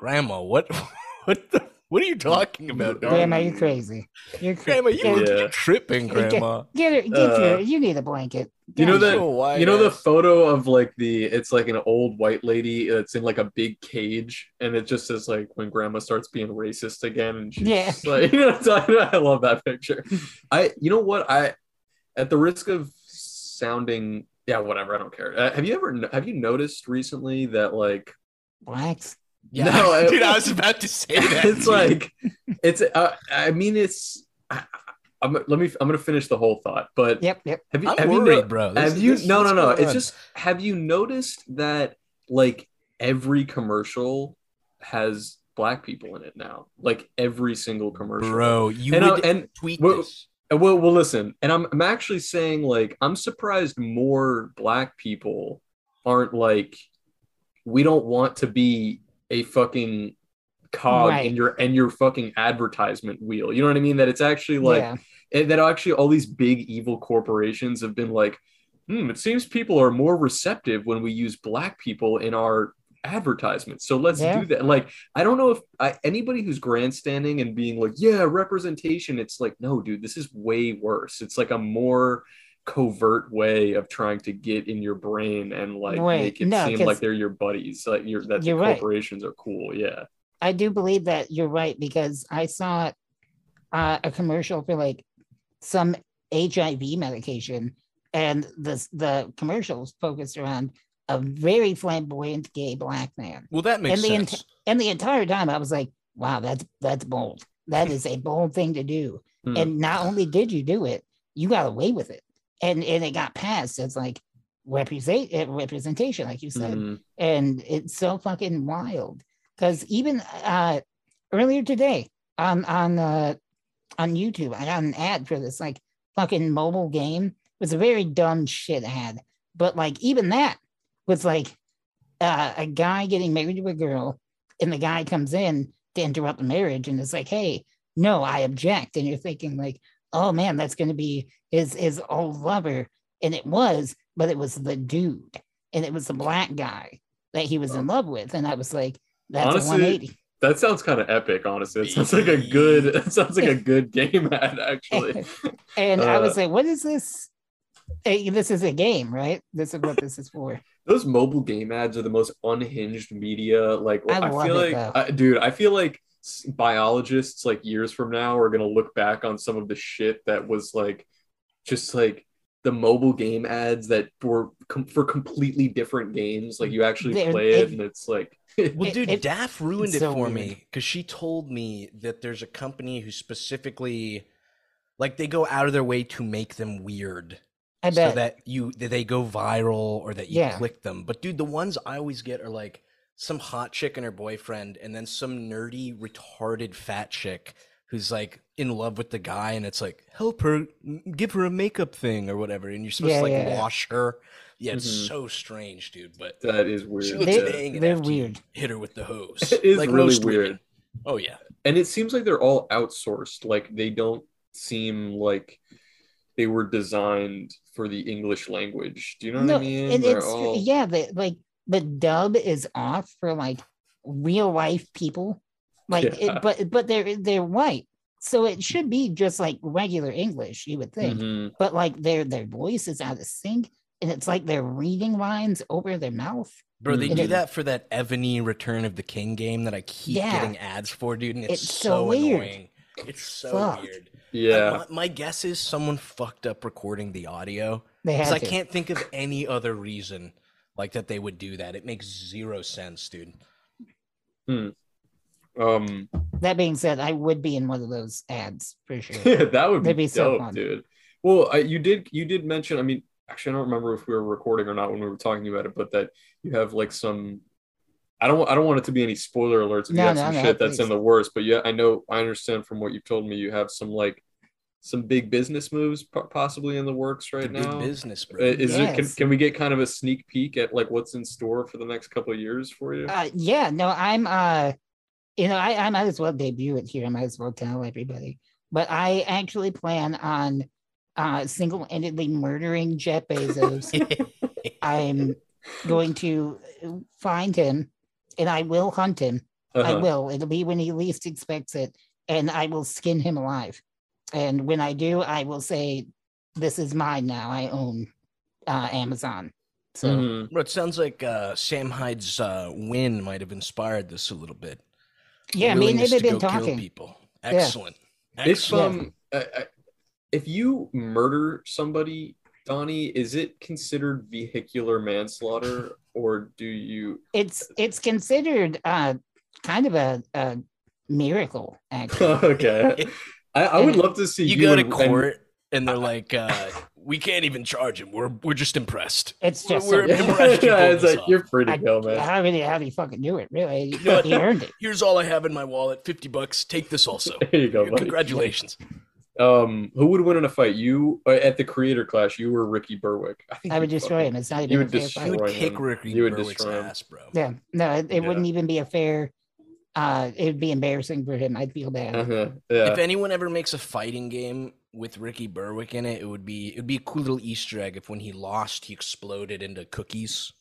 "Grandma, what, what the, what are you talking about, dog? Grandma, you're crazy. You're crazy. Grandma, you Get, Yeah. you're tripping, Grandma." get, her, get Uh, your, you need a blanket. You know that- her. You know the photo of like the it's like an old white lady that's in like a big cage and it just says like when grandma starts being racist again and she's Yeah. like you know what I'm talking about? I love that picture. I you know what I at the risk of sounding yeah whatever I don't care. Uh, have you ever have you noticed recently that like blacks. Yeah, No, I- dude, I was about to say that. it's dude. like it's uh, I mean it's I, I'm, let me I'm gonna finish the whole thought but Yep, yep. have you I'm have you worried, no- bro. This have you this- no no no it's on? just have you noticed that like every commercial has black people in it now like every single commercial bro. You and, I- would and tweet well- this. well well listen and I'm, I'm actually saying like i'm surprised more black people aren't like we don't want to be a fucking cog Right. in your and your fucking advertisement wheel you know what i mean that it's actually like yeah. and that actually all these big evil corporations have been like, hmm, it seems people are more receptive when we use black people in our advertisements. So let's Yeah. do that. Like, I don't know if I, anybody who's grandstanding and being like, yeah, representation, it's like, no, dude, this is way worse. It's like a more covert way of trying to get in your brain and like Right. make it No, seem 'cause- like they're your buddies, like you're that the You're right. corporations are cool. Yeah. I do believe that you're right because I saw uh, a commercial for like some HIV medication, and the the commercial was focused around a very flamboyant gay black man. Well, that makes and the sense. ent- And the entire time, I was like, "Wow, that's that's bold. That is a bold thing to do." Hmm. And not only did you do it, you got away with it, and and it got passed as like represent uh, representation, like you said. Mhm. and it's so fucking wild because even uh earlier today on on uh on youtube i got an ad for this like fucking mobile game. It was a very dumb shit ad but like even that was like uh, a guy getting married to a girl and the guy comes in to interrupt the marriage and it's like hey no i object. And you're thinking like oh man that's going to be his his old lover and it was but it was the dude and it was the black guy that he was in love with and i was like that's Honestly, a 180 That sounds kind of epic, honestly. It sounds like a good. It sounds like a good game ad, actually. and i was Uh, like what is this Hey, this is a game right this is what this is for Those mobile game ads are the most unhinged media. Like, I I, feel it, like. I, dude, I feel like biologists, like years from now, are gonna look back on some of the shit that was like, just like the mobile game ads that were com- for completely different games. Like, you actually They're- play it, it- and it's like, Well, dude, it- Daff ruined it so for weird. me because she told me that there's a company who specifically, like, they go out of their way to make them weird, i so that you that they go viral or that you Yeah. click them. But dude, the ones I always get are like some hot chick and her boyfriend, and then some nerdy, retarded fat chick who's like in love with the guy, and it's like help her, give her a makeup thing or whatever, and you're supposed Yeah, to like yeah, yeah. wash her. Yeah, it's Mhm. so strange, dude. But that is weird. she looks They're- they're weird. hit her with the hose. It is like really most women. weird. Oh yeah. and it seems like they're all outsourced like they don't seem like they were designed for the english language do you know what i mean and They're it's all- yeah the like the dub is off for like real life people like Yeah. it, but but they're they're white so it should be just like regular English, you would think. Mhm. But like their their voice is out of sync, and it's like they're reading lines over their mouth. Bro, they Mm. do that for that Evony Return of the King game that I keep Yeah. getting ads for, dude, and it's, It's so, so weird. annoying. It's so Fuck. weird. Yeah. My, my guess is someone fucked up recording the audio They because I can't think of any other reason like that they would do that. It makes zero sense, dude. Um, That being said, I would be in one of those ads for sure. that would be, That'd be so dope, fun. dude. Well, I, you did you did mention. I mean, actually, I don't remember if we were recording or not when we were talking about it, but that you have like some. I don't. I don't want it to be any spoiler alerts. If you No, have no, some no, shit that's please. in the worst, but yeah, I know. I understand from what you've told me. You have some like some big business moves possibly in the works right Big now. business, bro. Uh, Is it? Can, can we get kind of a sneak peek at like what's in store for the next couple of years for you? Uh, yeah, no, I'm uh you know, I, I might as well debut it here. I might as well tell everybody. But I actually plan on uh single-handedly murdering Jeff Bezos. I'm going to find him and I will hunt him. I Uh-huh. will. It'll be when he least expects it, and I will skin him alive. And when I do, I will say, "This is mine now. I own uh, Amazon." So Mhm. Bro, it sounds like uh, Sam Hyde's uh, win might have inspired this a little bit. yeah, me and Willingness they've been kill talking. people. Excellent. If Excellent. um, I, I, if you murder somebody, Donnie, is it considered vehicular manslaughter, or do you? It's it's considered uh, kind of a, a miracle, actually. okay, I, I would love to see you go to and- and- court and they're like, uh, "We can't even charge him. We're we're just impressed." It's We're- just we're impressed yeah, it's like, you're free to go, man. how did he, how did he fucking do it? Really, know what? he earned it. Here's all I have in my wallet. Fifty bucks. Take this also. There you go, buddy. Congratulations. Um, who would win in a fight? You uh, at the Creator Clash? You or Ricky Berwick? think I would destroy fucking- him. It's not even you a would fair destroy fight. You would kick. Ricky You would Berwick's destroy him. ass, bro. Yeah, no, it, it Yeah. wouldn't even be a fair. Uh, it would be embarrassing for him. I'd feel bad. Uh-huh. Yeah. If anyone ever makes a fighting game with Ricky Berwick in it, it would be it would be a cool little Easter egg if when he lost, he exploded into cookies.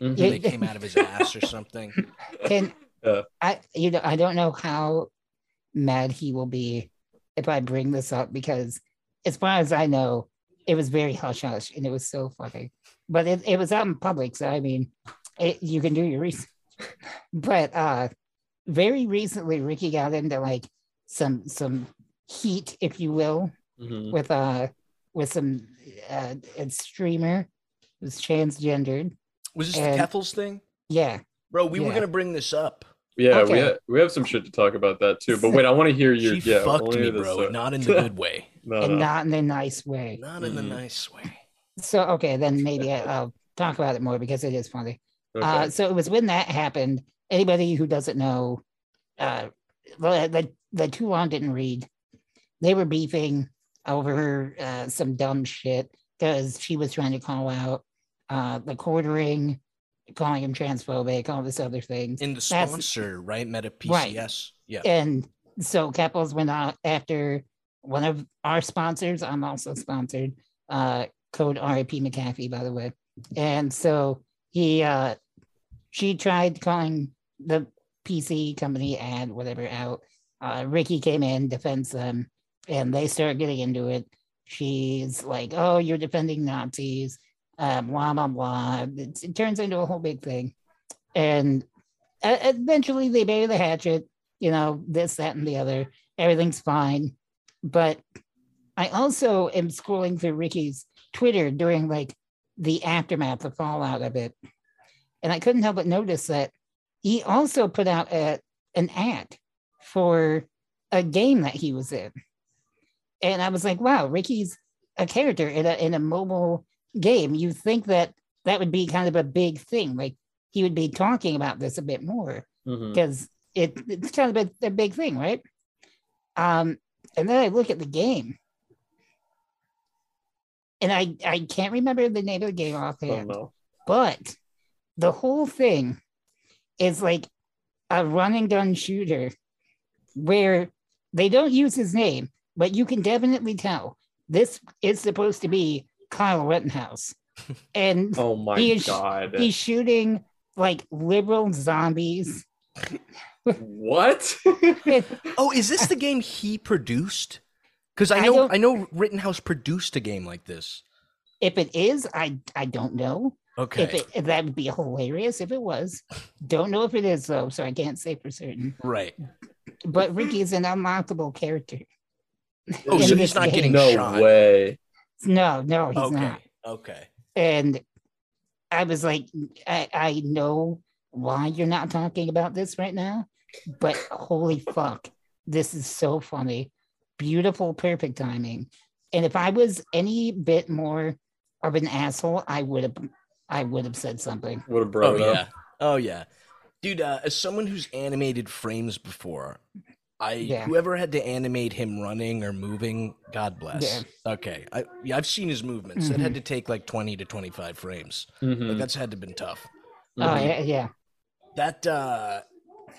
Yeah. and they came out of his ass or something. Can Uh. I? You know, I don't know how mad he will be if I bring this up because, as far as I know, it was very hush hush and it was so funny. But it, it was out in public, so I mean, it, you can do your research. but uh, very recently, Ricky got into like some some heat, if you will, Mhm. with uh with some uh a streamer who's transgendered. Was this And- the Keffals thing? Yeah. Bro, we were gonna bring this up. Yeah, we Okay. have, we have some shit to talk about that too. But wait, I want to hear your She yeah. Fucked me, bro. Not in the good way. no, and no. not in the nice way. Not in the Mhm. nice way. So okay, then maybe I, I'll talk about it more because it is funny. Okay. Uh, so it was when that happened. Anybody who doesn't know, uh, the the, Toulon didn't read. They were beefing over uh, some dumb shit because she was trying to call out uh, the quartering, calling him transphobic, all this other things. In the That's- sponsor, right? Meta Right. PCS. Yeah. And so Keffals went out after one of our sponsors. I'm also sponsored. Uh, code RIP McAfee, by the way. And so he, uh, she tried calling the PC company ad, whatever, out. Uh, Ricky came in, defends them, and they start getting into it. She's like, "Oh, you're defending Nazis," uh, blah blah blah. It, it turns into a whole big thing, and uh, eventually they bury the hatchet you know, this, that, and the other. Everything's fine. But I also am scrolling through Ricky's Twitter during like the aftermath, the fallout of it. And I couldn't help but notice that he also put out a, an ad for a game that he was in. And I was like, wow, Ricky's a character in a, in a mobile game. You think that that would be kind of a big thing. Like he would be talking about this a bit more because it, it's kind of a, a big thing, right? Um, and then I look at the game, and I I can't remember the name of the game Oh, offhand, no. but the whole thing is like a run and gun shooter where they don't use his name, but you can definitely tell this is supposed to be Kyle Rittenhouse, and Oh my He is- god. he's shooting like liberal zombies what? Oh, is this the game he produced? Because I I know don't- I, know Rittenhouse produced a game like this. if it is, I I don't know. Okay. If it if that would be hilarious if it was. Don't know if it is though, so I can't say for certain. right. But Ricky is an unlockable character. Oh, in so he's not game. getting no shot. way. No, no, he's okay. not. Okay. And I was like, I, I know why you're not talking about this right now, but holy fuck, this is so funny. Beautiful, perfect timing. And if I was any bit more of an asshole, I would have I would have said something. Would have brought Oh it yeah. up. Oh yeah. Dude, uh, as someone who's animated frames before, I Yeah. whoever had to animate him running or moving, God bless. Okay. I yeah, I've seen his movements. That had to take like 20 to 25 frames. Mhm. Like that's had to been tough. Oh Mhm. yeah, yeah. That uh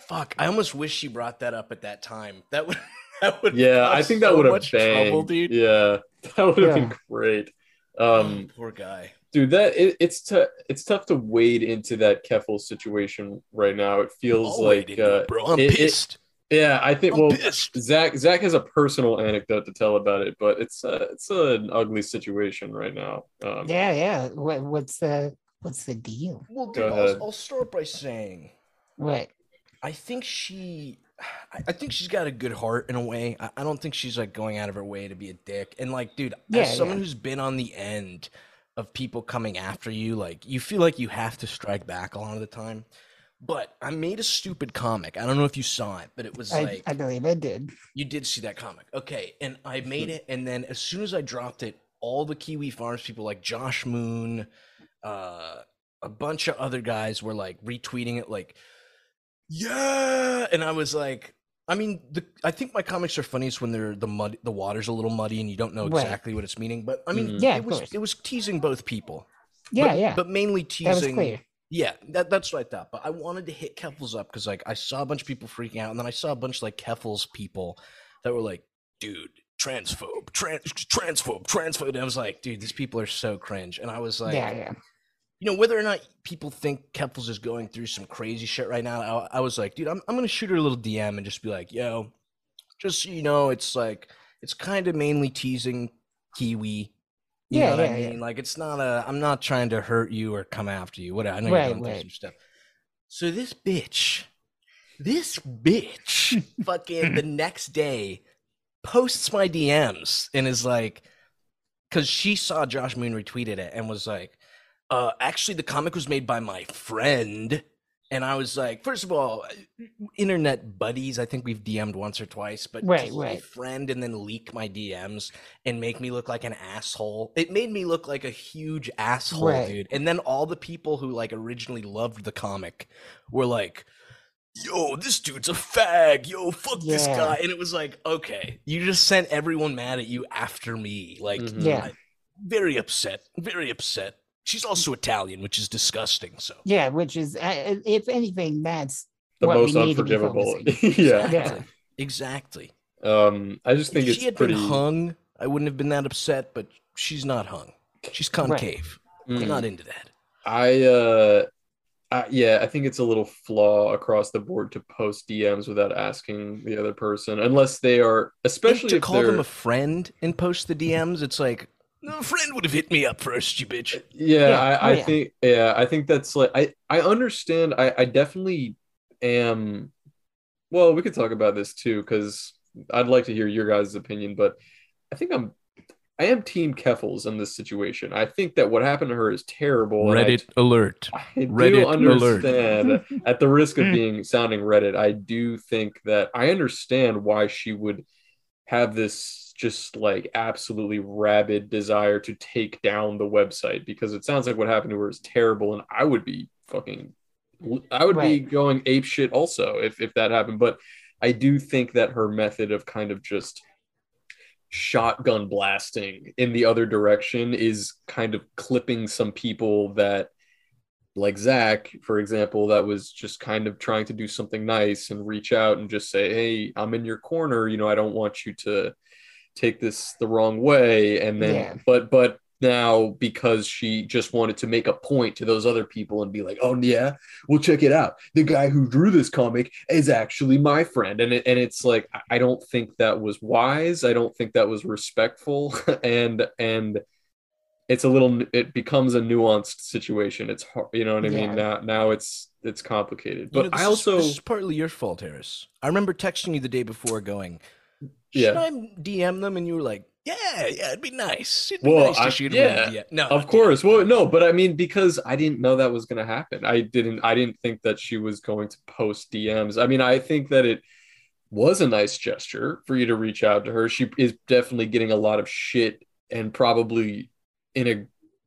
fuck, I almost wish she brought that up at that time. That would that would Yeah, I think that so would have much banged. trouble, dude. Yeah, that would have been Yeah. great. Oh, Um, poor guy. Dude, that it, it's tough. It's tough to wade into that Keffal situation right now. It feels I'll like, wait it, uh, bro. I'm it- it- pissed. yeah, I think. I'm Well, pissed. Zach Zach has a personal anecdote to tell about it, but it's uh, it's an ugly situation right now. Um, Yeah, yeah. What, what's the what's the deal? Well, dude, Go ahead. I'll, I'll start by saying What? I think she, I I think she's got a good heart in a way. I, I don't think she's like going out of her way to be a dick. And like, dude, Yeah, as someone yeah. who's been on the end of people coming after you, like, you feel like you have to strike back a lot of the time. But I made a stupid comic. I don't know if you saw it, but it was I, like I believe I did. you did see that comic. Okay. And I made it. And then as soon as I dropped it, all the Kiwi Farms people like Josh Moon, uh, a bunch of other guys were like retweeting it, like, yeah. And I was like, I mean, the, I think my comics are funniest when they're the mud, the water's a little muddy and you don't know Right. exactly what it's meaning. But I mean, Mhm. Yeah, it was course. it was teasing both people. Yeah, but, yeah. But mainly that was teasing. clear. Yeah, that, that's what I thought. But I wanted to hit Keffals up because like I saw a bunch of people freaking out, and then I saw a bunch of like Keffals people that were like, "Dude, transphobe, trans, transphobe, transphobe." And I was like, "Dude, these people are so cringe." And I was like, yeah, yeah. You know, whether or not people think Keffals is going through some crazy shit right now, I, I was like, dude, I'm I'm gonna shoot her a little DM and just be like, yo, just so you know, it's like it's kind of mainly teasing Kiwi. You Yeah, know what yeah, I yeah. Like it's not a I'm not trying to hurt you or come after you. Whatever. I know Right, you're going through some stuff. So this bitch, this bitch, fucking the next day posts my DMs and is like, because she saw Josh Moon retweeted it and was like, uh, actually, the comic was made by my friend. And I was like, first of all, internet buddies, I think we've DM'd once or twice, but Right, to say right. friend and then leak my DMs and make me look like an asshole. It made me look like a huge asshole, Right. dude. And then all the people who like originally loved the comic were like, yo, this dude's a fag. Yo, fuck this guy. And it was like, okay, you just sent everyone mad at you after me. Like, Mhm. Yeah. I- very upset. Very upset. She's also Italian, which is disgusting. So, Yeah, which is, uh, if anything, that's the what most we need to be unforgivable. focusing. yeah. Yeah. exactly. Um, I just think if it's she had pretty. been hung, I wouldn't have been that upset, but she's not hung. She's concave. Mm. I'm not into that. I uh I, yeah, I think it's a little flaw across the board to post DMs without asking the other person, unless they are, And especially to if call they're, them a friend and post the DMs, it's like, no, a friend would have hit me up first, you bitch. yeah, Yeah, I, oh, I yeah. think, yeah, I think that's like, I, I understand. I, I definitely am. Well, we could talk about this too, because I'd like to hear your guys' opinion, but I think I'm, I am Team Keffals in this situation. I think that what happened to her is terrible. and I Reddit alert. I do Reddit alert. understand at the risk of Mm. being sounding Reddit, I do think that I understand why she would have this just like absolutely rabid desire to take down the website because it sounds like what happened to her is terrible and I would be fucking I would be going ape shit also if if that happened but I do think that her method of kind of just shotgun blasting in the other direction is kind of clipping some people that like Zach, for example, that was just kind of trying to do something nice and reach out and just say, Hey, I'm in your corner. You know, I don't want you to take this the wrong way. And then, Yeah. but, but now because she just wanted to make a point to those other people and be like, "Oh yeah, well check it out. The guy who drew this comic is actually my friend." And it, and it's like I don't think that was wise. I don't think that was respectful and and it's a little it becomes a nuanced situation. It's hard, you know what I Yeah. mean? Now now it's it's complicated. You But know, this I is- also this is partly your fault, Harris. I remember texting you the day before, going, Yeah. "Should I DM them?" And you were like, "Yeah, yeah, it'd be nice. It'd be Well, nice to I- shoot yeah, them." Yeah, no, of course well no but i mean because i didn't know that was going to happen i didn't i didn't think that she was going to post dms i mean i think that it was a nice gesture for you to reach out to her she is definitely getting a lot of shit and probably in a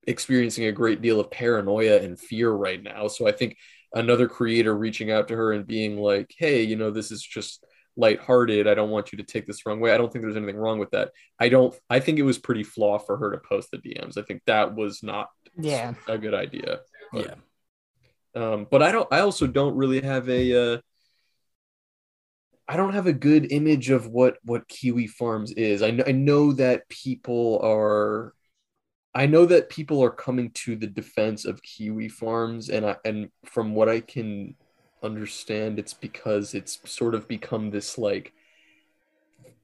experiencing a great deal of paranoia and fear right now so i think another creator reaching out to her and being like hey you know this is just lighthearted i don't want you to take this the wrong way i don't think there's anything wrong with that I don't. I think it was pretty flaw for her to post the DMs. I think that was not Yeah. a good idea. Yeah, Um, but I don't. I also don't really have a. Uh, I don't have a good image of what what Kiwi Farms is. I know, I know that people are. I know that people are coming to the defense of Kiwi Farms, and I, and from what I can understand, it's because it's sort of become this like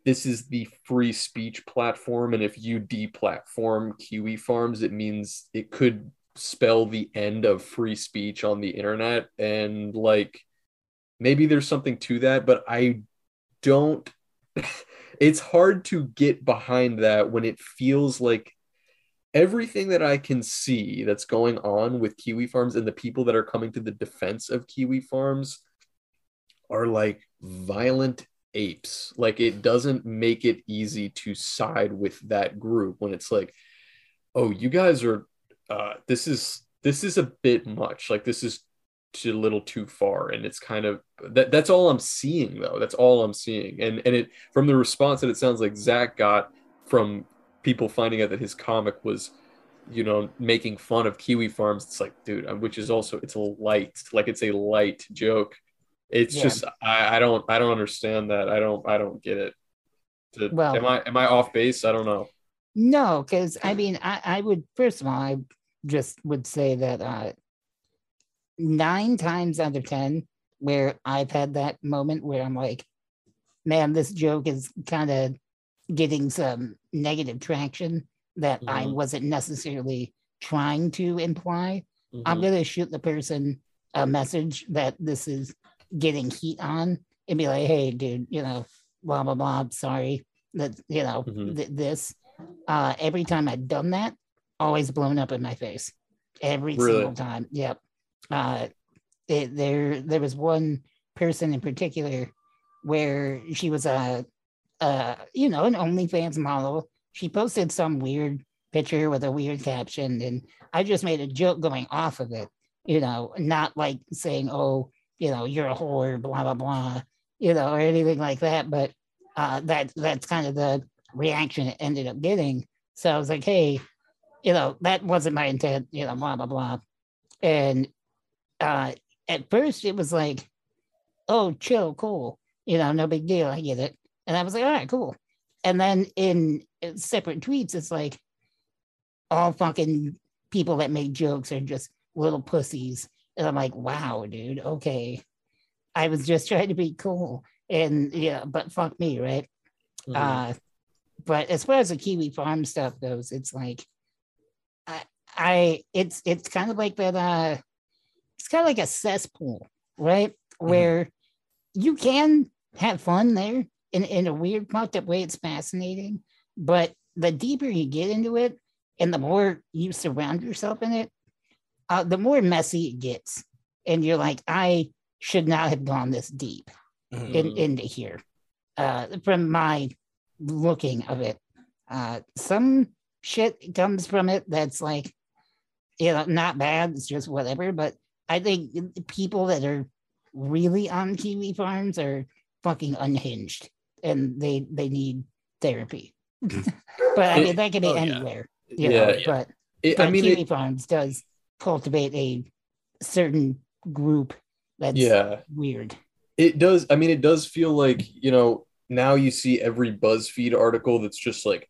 this is the free speech platform and if you deplatform kiwi farms it means it could spell the end of free speech on the internet and like maybe there's something to that but i don't it's hard to get behind that when it feels like everything that i can see that's going on with kiwi farms and the people that are coming to the defense of kiwi farms are like violent apes. Like it doesn't make it easy to side with that group when it's like, oh, you guys are uh this is this is a bit much. Like this is a little too far. And it's kind of that that's all I'm seeing though. That's all I'm seeing. And and it from the response that it sounds like Zach got from people finding out that his comic was you know making fun of kiwi farms it's like dude uh, which is also it's a light like it's a light joke it's Yeah. just I, I don't I don't understand that. I don't I don't get it. Did- Well- am I am I off base? I don't know. No, because I mean, I, I would first of all, I just would say that uh, nine times out of ten, where I've had that moment where I'm like, man, this joke is kind of getting some negative traction that I Mhm. wasn't necessarily trying to imply. I'm Mhm. gonna shoot the person a message that this is getting heat on and be like, hey, dude, you know, blah blah blah. Sorry that you know Mhm. th- this. Uh, every time I've done that, always blown up in my face. Every Really? single time. Yep. Uh, it, there there was one person in particular where she was a, uh, you know, an OnlyFans model. She posted some weird picture with a weird caption, and I just made a joke going off of it. You know, not like saying, "Oh, you know, you're a whore," blah blah blah, you know, or anything like that. But uh, that that's kind of the reaction it ended up getting. So I was like, "Hey, you know, that wasn't my intent," you know, blah blah blah. And uh, at first, it was like, "Oh, chill, cool," you know, no big deal. I get it. And I was like, "All right, cool." And then in separate tweets, it's like all fucking people that make jokes are just little pussies. And I'm like, wow, dude, okay. I was just trying to be cool. And yeah, but fuck me, right? Mhm. Uh but as far as the Kiwi farm stuff goes, it's like I I it's it's kind of like that uh it's kind of like a cesspool, right? Where you can have fun there in, in a weird fucked up way. It's fascinating. But the deeper you get into it and the more you surround yourself in it, uh, the more messy it gets. And you're like, I should not have gone this deep Mhm. in, into here uh, from my looking of it. Uh, some shit comes from it that's like, you know, not bad. It's just whatever. But I think people that are really on Kiwi farms are fucking unhinged and they they need therapy. Mm-hmm. but I mean, that could be Oh, yeah. anywhere. You yeah, know, yeah. but It- but I mean, Kiwi it, Farms does cultivate a certain group that's yeah, weird. it does. I mean, it does feel like you know now you see every BuzzFeed article that's just like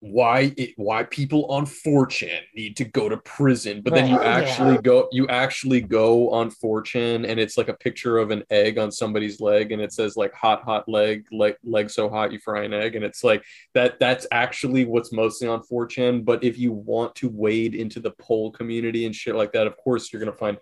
why it, why people on 4chan need to go to prison but then you Right, yeah. actually go you actually go on 4chan and it's like a picture of an egg on somebody's leg and it says like hot hot leg leg leg so hot you fry an egg and it's like that that's actually what's mostly on 4chan but if you want to wade into the poll community and shit like that of course you're going to find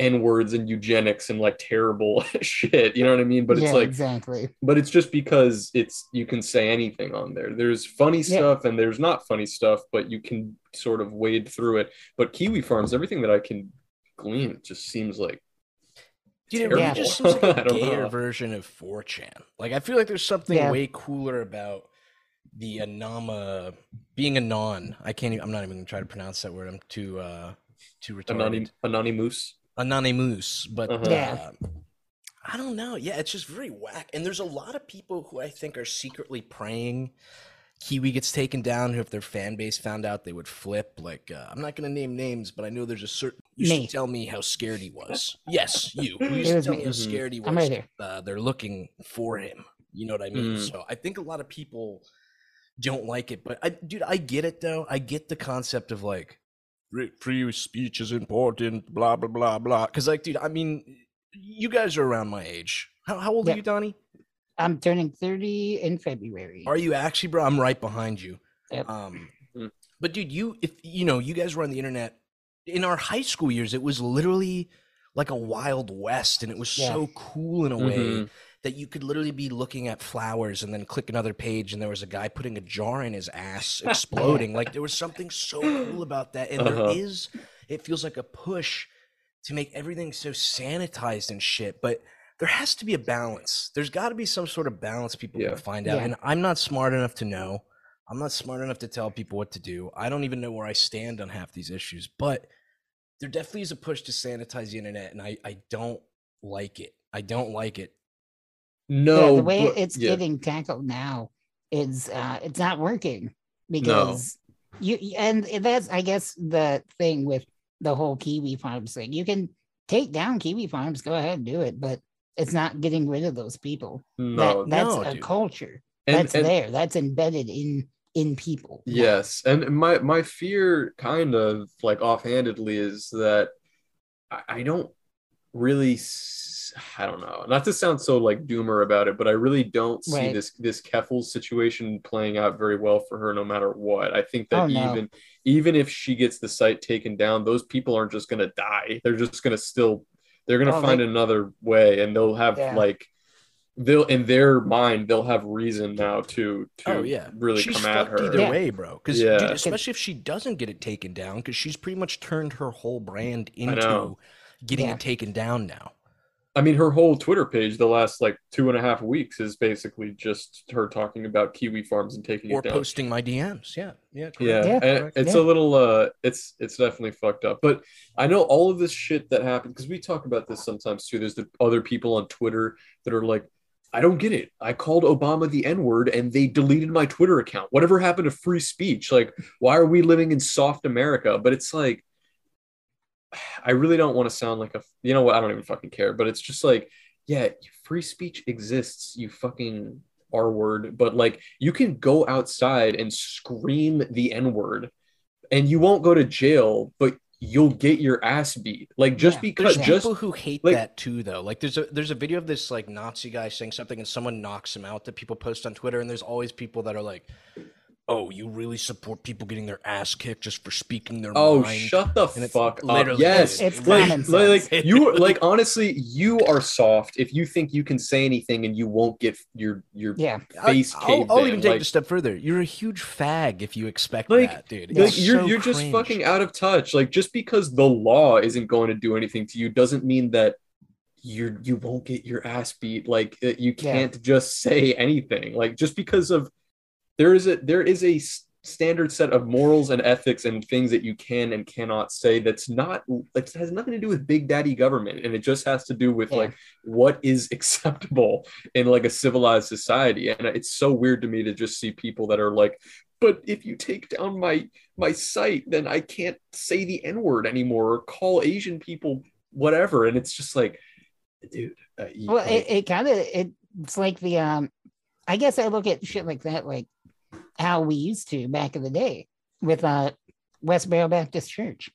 n words and eugenics and like terrible shit you know what i mean but yeah, it's like exactly. but it's just because it's you can say anything on there there's funny Yeah. stuff and there's not funny stuff but you can sort of wade through it but kiwi farms everything that i can glean it just seems like Dude, it really Yeah. just seems like a don't gayer version of 4chan. Like, I feel like there's something Yeah. way cooler about the anama being a non. I can't. Even, I'm not even gonna try to pronounce that word. I'm too uh too retarded. Anonym, anonymous Anonymous, but Uh-huh. Yeah. uh, I don't know. Yeah, it's just very whack. And there's a lot of people who I think are secretly praying Kiwi gets taken down. Who, if their fan base found out, they would flip. Like, uh, I'm not going to name names, but I know there's a certain. You Me. should tell me how scared he was. Yes, you. You It should tell me. me how Mhm. scared he was. I'm right here. Uh, they're looking for him. You know what I mean? Mm. So I think a lot of people don't like it. But I, dude, I get it though. I get the concept of like free- free speech is important. Blah blah blah blah. Because like, dude, I mean, you guys are around my age. How, how old Yeah. are you, Donnie? I'm turning 30 in February. Are you actually, bro? I'm right behind you. Yep. Um, Mm. but dude, you if you know, you guys were on the internet in our high school years. It was literally like a wild west, and it was Yeah. so cool in a way Mhm. That you could literally be looking at flowers and then click another page, and there was a guy putting a jar in his ass, exploding. like there was something so cool about that, and Uh-huh. there is. It feels like a push to make everything so sanitized and shit, but there has to be a balance. There's got to be some sort of balance people Yeah. can find out. Yeah. And I'm not smart enough to know. I'm not smart enough to tell people what to do. I don't even know where I stand on half these issues, but there definitely is a push to sanitize the internet, and I, I don't like it. I don't like it. No yeah, the way but- it's yeah. getting tackled now is uh it's not working because you and that's I guess the thing with the whole Kiwi Farms thing. You can take down Kiwi Farms, go ahead and do it, but it's not getting rid of those people. no that that's no, a dude. culture. and, that's and- there. That's embedded in in people. Yes, and my my fear, kind of like offhandedly, is that I, don't really, s- I don't know, not to sound so like doomer about it, but I really don't see Right. this this Keffal situation playing out very well for her, no matter what. I think that Oh, no. even even if she gets the site taken down, those people aren't just gonna die. They're just gonna still, they're gonna Oh, find they- another way, and they'll have Yeah. like. They'll in their mind they'll have reason now to to oh yeah, really she's come at her. either Yeah. way, bro. Because Yeah. especially if she doesn't get it taken down, because she's pretty much turned her whole brand into getting Yeah. it taken down now. I mean, her whole Twitter page the last like two and a half weeks is basically just her talking about Kiwi Farms and taking Or it down. posting my DMs. Yeah, yeah, correct. yeah, Yeah, correct. it's Yeah. a little uh it's it's definitely fucked up. But I know all of this shit that happened because we talk about this sometimes too. There's the other people on Twitter that are like, I don't get it. I called Obama the N-word and they deleted my Twitter account. Whatever happened to free speech? Like, why are we living in soft America? But it's like I really don't want to sound like a you know what, I don't even fucking care, but it's just like, yeah, free speech exists, you fucking R word, but like you can go outside and scream the N word and you won't go to jail, but you'll get your ass beat. Like just Yeah. because just people who hate like- that too, though. Like there's a there's a video of this like Nazi guy saying something, and someone knocks him out that people post on Twitter, and there's always people that are like, "Oh, you really support people getting their ass kicked just for speaking their Oh, mind?" Oh, shut the And it's fuck up! literally- Yes, It's- it's like, common like, sense. like, you like honestly, you are soft if you think you can say anything and you won't get your your Yeah. face I- caved I'll, I'll in. even take like, it a step further. You're a huge fag if you expect Like- that, dude. like It's you're so you're just fucking out of touch. Like just because the law isn't going to do anything to you doesn't mean that you're you won't get your ass beat. Like uh, you can't just say anything. Like just because of there is a there is a standard set of morals and ethics and things that you can and cannot say that's not it has nothing to do with big daddy government and it just has to do with Yeah. like what is acceptable in like a civilized society. And it's so weird to me to just see people that are like but if you take down my my site then i can't say the n word anymore. Or call asian people whatever. And it's just like dude uh, Well, it, it kind of it, it's like the um I guess I look at shit like that like how we used to back in the day with uh Westboro Baptist Church.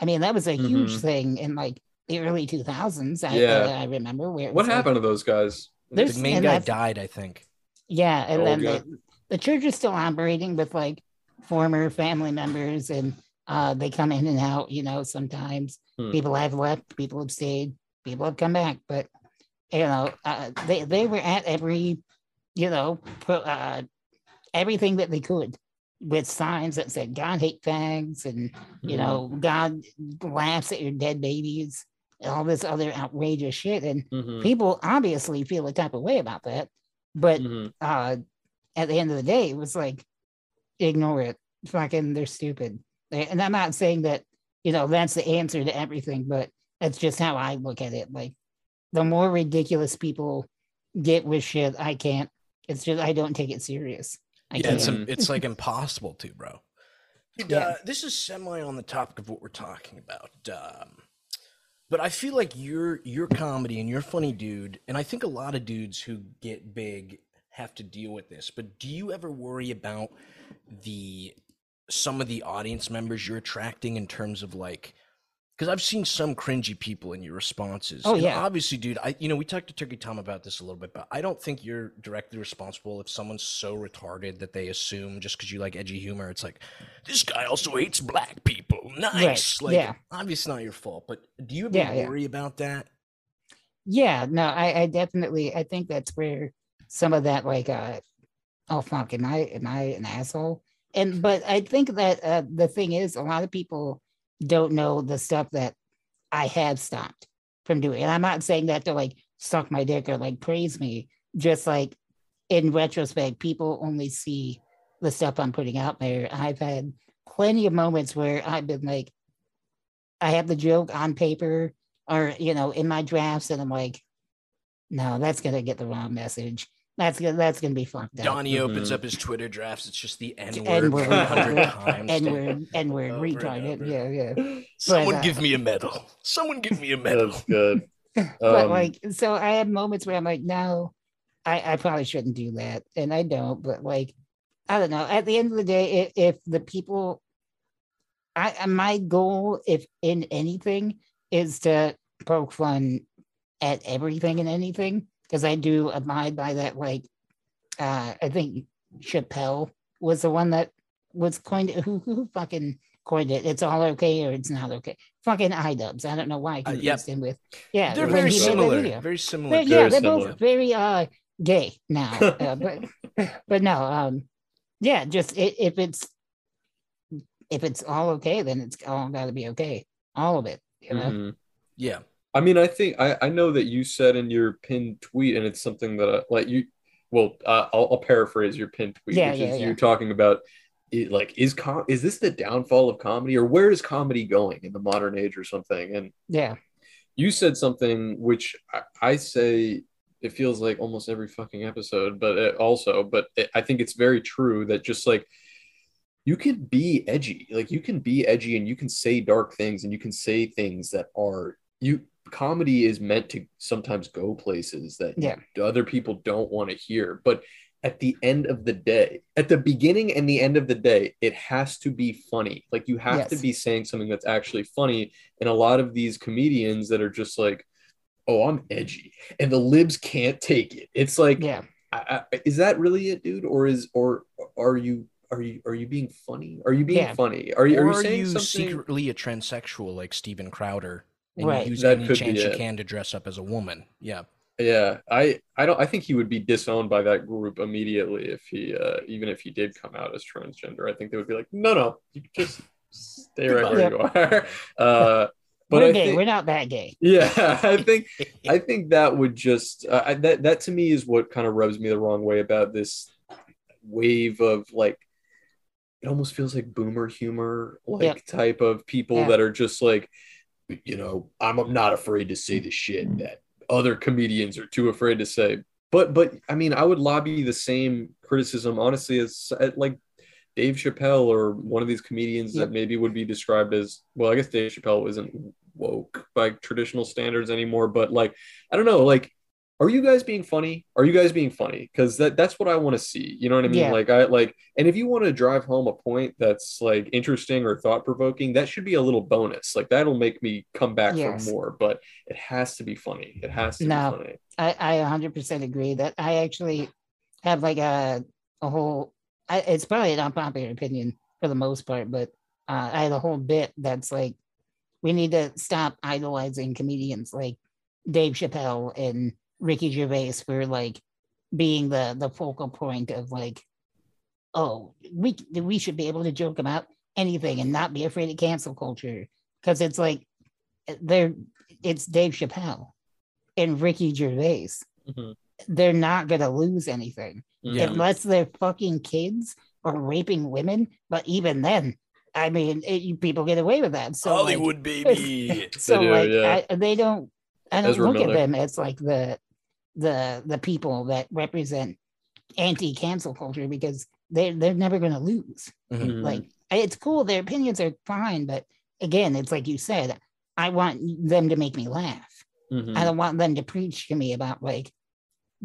I mean, that was a huge Mhm. thing in like the early 2000s. I, Yeah. I remember where What was like- happened to those guys? There's- The main guy died, I think. Yeah, and Oh, then the, the church is still operating with like former family members, and uh, they come in and out. You know, sometimes Hmm. people have left, people have stayed, people have come back, but you know, uh, they they were at every, you know, pro, uh, everything that they could with signs that said "God hate fags" and you know, God laughs at your dead babies, and all this other outrageous shit, and Mhm. people obviously feel a type of way about that, but Mhm. uh at the end of the day it was like ignore it. Fucking they're stupid. And i'm not saying that you know that's the answer to everything but that's just how i look at it. Like the more ridiculous people get with shit i can't. It's just i don't take it serious i yeah, it's, can't. it's like impossible to, bro. Dude, Yeah. uh, this is semi on the topic of what we're talking about. Um, but I feel like you're you're comedy and you're funny dude, and I think a lot of dudes who get big have to deal with this. But do you ever worry about the some of the audience members you're attracting in terms of like because I've seen some cringy people in your responses. Oh, And yeah. obviously, dude. I you know we talked to Turkey Tom about this a little bit, but I don't think you're directly responsible if someone's so retarded that they assume just because you like edgy humor, it's like this guy also hates black people. Nice, like yeah. obviously not your fault. But do you ever Yeah, yeah. worry about that? yeah no I, I definitely i think that's where some of that like uh oh fuck am i am i an asshole and but i think that uh, the thing is a lot of people don't know the stuff that i have stopped from doing. And i'm not saying that to like suck my dick or like praise me. Just like in retrospect people only see the stuff i'm putting out there. I've had plenty of moments where i've been like i have the joke on paper or you know in my drafts and i'm like no that's gonna get the wrong message that's gonna that's gonna be fucked up Donnie opens Mhm. up his Twitter drafts. It's just the N word N-word, 100 times. n-word n-word Over and retarded yeah yeah Someone uh, give me a medal. Someone give me a medal. That's good. but Um, like so i have moments where i'm like no I, I probably shouldn't do that and i don't but like i don't know at the end of the day if, if the people i I- my goal if in anything is to poke fun at everything and anything because i do abide by that like uh i think chappelle was the one that was coined who who fucking coined it it's all okay or it's not okay fucking Idubbbz i don't know why i Uh, yep. confused him with yeah They're very he similar. Very similar. Yeah, they're similar. both very uh gay now, uh, but but no, um, yeah, just i if it's if it's all okay, then it's all got to be okay, all of it, you know. mhm. Yeah. I mean, I think I, I know that you said in your pinned tweet, and it's something that I, like you. Well, uh, I'll, I'll paraphrase your pinned tweet, Yeah, which yeah, is yeah. you're talking about it, like is com- is this the downfall of comedy, or where is comedy going in the modern age, or something? And Yeah, you said something which I, I say it feels like almost every fucking episode, but it also, but it, I think it's very true that just like you can be edgy, like you can be edgy and you can say dark things and you can say things that are you. Comedy is meant to sometimes go places that Yeah. other people don't want to hear, but at the end of the day, at the beginning and the end of the day, it has to be funny. Like you have to be saying something that's actually funny. And a lot of these comedians that are just like, oh, I'm edgy, and the libs can't take it. It's like, yeah, I, I, is that really it, dude? Or is or are you are you are you being funny? Are you being Yeah. funny? Are you are are you saying you something? secretly a transsexual like Steven Crowder? And Right. you use That any could be chance you it. can to dress up as a woman. Yeah. Yeah, I I don't I think he would be disowned by that group immediately if he uh even if he did come out as transgender. I think they would be like, no, no, you just stay right where you are. Uh, but we're gay. think, We're not that gay. yeah, I think I think that would just uh, I- that that to me is what kind of rubs me the wrong way about this wave of like it almost feels like boomer humor like Yep. type of people Yeah. that are just like you know I'm, not afraid to say the shit that other comedians are too afraid to say but but I mean I would lobby the same criticism honestly as uh, like Dave Chappelle or one of these comedians Yep. that maybe would be described as well I guess Dave Chappelle isn't woke by traditional standards anymore but like I don't know like are you guys being funny? Are you guys being funny? Because that that's what I want to see. You know what I mean? Yeah. Like I like, and if you want to drive home a point that's like interesting or thought provoking, that should be a little bonus. Like that'll make me come back Yes. for more. But it has to be funny. It has to No. be funny. I, I 100% agree that I actually have like a, a whole, I, it's probably an unpopular opinion for the most part, but uh, I had a whole bit that's like, we need to stop idolizing comedians like Dave Chappelle and Ricky Gervais for like being the, the focal point of like, oh, we, we should be able to joke about anything and not be afraid of cancel culture. Cause it's like, they're, it's Dave Chappelle and Ricky Gervais, Mhm. they're not gonna lose anything Yeah. unless they're fucking kids or raping women. But even then, I mean, it, people get away with that. So like, Hollywood baby. so do, like yeah. I, they don't. I don't Ezra look Miller. at them as like the the the people that represent anti-cancel culture because they they're never gonna lose. Mhm. Mhm. Like it's cool, their opinions are fine, but again, it's like you said, I want them to make me laugh. Mhm. I don't want them to preach to me about like,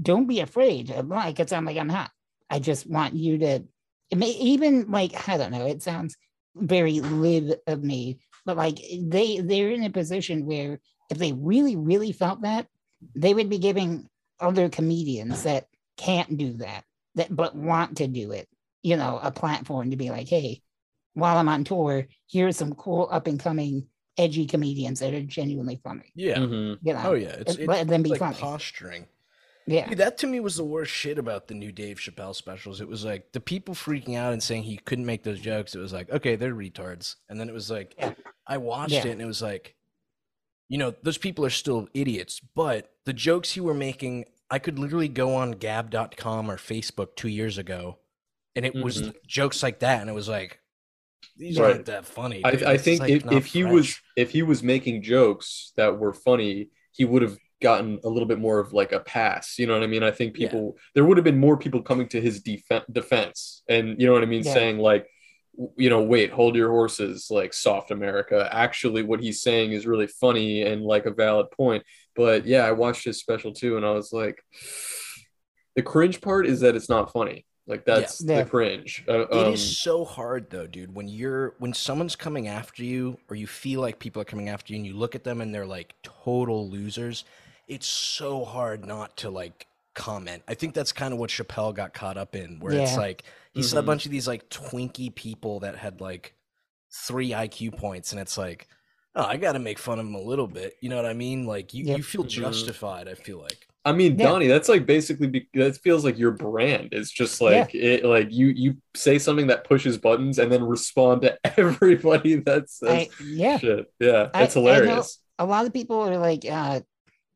don't be afraid of like because I'm like I'm not. I just want you to it may even like I don't know. It sounds very lib of me, but like they they're in a position where if they really really felt that, they would be giving other comedians that can't do that that but want to do it, you know, a platform to be like, hey, while I'm on tour, here's some cool up and coming edgy comedians that are genuinely funny. Yeah. Mhm. You know, Oh yeah. It's, let it's them be like funny. posturing. yeah. Dude, that to me was the worst shit about the new Dave Chappelle specials. It was like the people freaking out and saying he couldn't make those jokes. It was like, okay, they're retards. And then it was like, Yeah. I watched Yeah. it and it was like, you know, those people are still idiots, but the jokes you were making, I could literally go on gab.com or Facebook two years ago and it was mm-hmm. jokes like that. And it was like, these Right. aren't that funny. I. I think like, if, if he was if he was making jokes that were funny, he would have gotten a little bit more of like a pass. You know what I mean? I think Yeah. people there would have been more people coming to his defen defense, and you know what I mean, Yeah. saying like, you know, wait, hold your horses, like soft America. Actually, what he's saying is really funny and like a valid point. But yeah, I watched his special too, and I was like, the cringe part is that it's not funny. Like that's Yeah. the cringe. Uh, It um, is so hard though, dude. When you're when someone's coming after you, or you feel like people are coming after you, and you look at them and they're like total losers, it's so hard not to like comment. I think that's kind of what Chappelle got caught up in, where it's like he saw a bunch of these like twinky people that had like three IQ points, and it's like, oh, I got to make fun of him a little bit. You know what I mean? Like you, Yep. you feel justified. I feel like. I mean, Yeah. Donnie, that's like basically be- that feels like your brand. It's just like it, like you you say something that pushes buttons and then respond to everybody that says I, yeah. shit. Yeah, I- it's I hilarious. A lot of people are like, uh,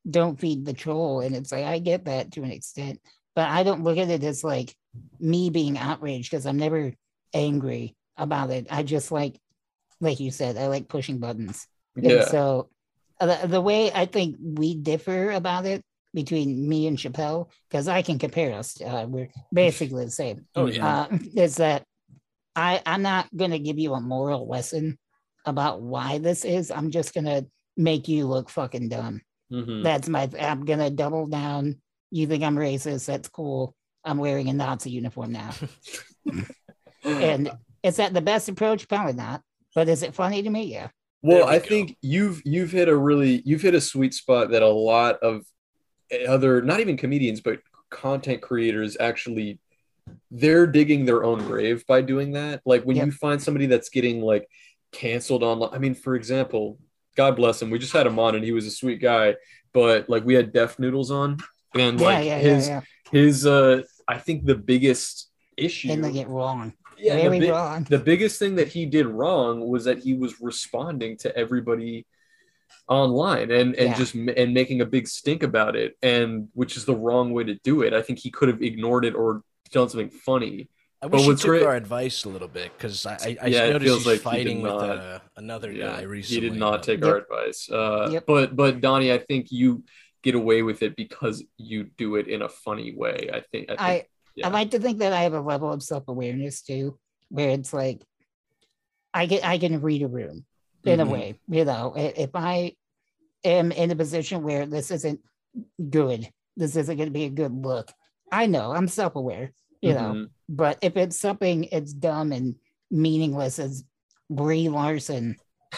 don't feed the troll. And it's like, I get that to an extent, but I don't look at it as like me being outraged because I'm never angry about it. I just like, like you said, I like pushing buttons. And Yeah, so uh, the, the way I think we differ about it between me and Chappelle, because I can compare us, uh, we're basically the same, Oh yeah. uh, is that I, I'm not going to give you a moral lesson about why this is. I'm just going to make you look fucking dumb. Mhm. That's my, I'm going to double down. You think I'm racist? That's cool. I'm wearing a Nazi uniform now. And is that the best approach? Probably not. But is it funny to me? Yeah. well, we I go. think you've you've hit a really you've hit a sweet spot that a lot of other not even comedians but content creators actually they're digging their own grave by doing that. Like when Yep. you find somebody that's getting like canceled online. I mean, for example, God bless him. We just had him on and he was a sweet guy, but like we had Def Noodles on and like yeah, his yeah, his uh I think the biggest issue yeah. And they get wrong. Yeah, the bi- wrong. the biggest thing that he did wrong was that he was responding to everybody online and and Yeah. just m- and making a big stink about it and which is the wrong way to do it i think he could have ignored it or done something funny I But wish he took great- our advice a little bit because I, I, I Yeah, it noticed feels he's like he did with not. uh, another yeah guy recently. he did not but- take Yep. our advice uh Yep. but but donnie i think you get away with it because you do it in a funny way i think i, think, I yeah. I like to think that I have a level of self awareness too, where it's like I get I can read a room in Mhm. a way. You know, if I am in a position where this isn't good, this isn't going to be a good look. I know I'm self aware, you know, Mhm. but if it's something it's dumb and meaningless as Brie Larson,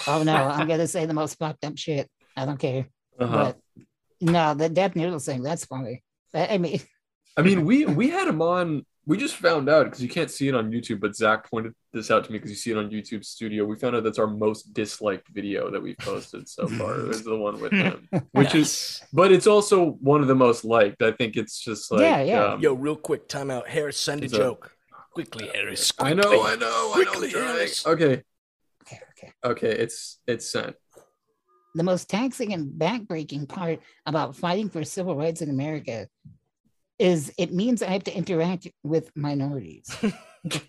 oh no, I'm going to say the most fucked up shit. I don't care. Uh-huh. But no, the Def Noodle thing, that's funny. I mean, I mean, we we had him on. We just found out because you can't see it on YouTube, but Zach pointed this out to me because you see it on YouTube Studio. We found out that's our most disliked video that we've posted so far. Is the one with him, which is, but it's also one of the most liked. I think it's just like, Yeah, yeah. um, Yo, real quick, timeout. Harris, send a Is that- joke. Quickly, Harris. I know, quickly. I know, I know. Quickly, I'm trying. Harris. Okay, okay, okay. okay, it's it's sent. The most taxing and backbreaking part about fighting for civil rights in America is it means I have to interact with minorities.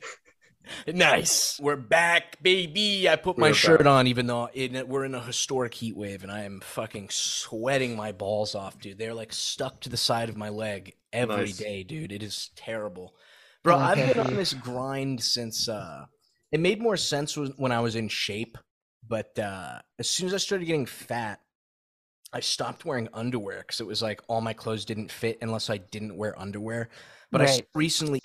Nice. We're back, baby. I put my We're shirt back. on, even though in, we're in a historic heat wave, and I am fucking sweating my balls off, dude. They're like stuck to the side of my leg every day, Nice. dude. It is terrible, bro. Oh, I've been on this grind since. uh It made more sense when when I was in shape, but uh as soon as I started getting fat, I stopped wearing underwear because it was like all my clothes didn't fit unless I didn't wear underwear. But I s- Right. recently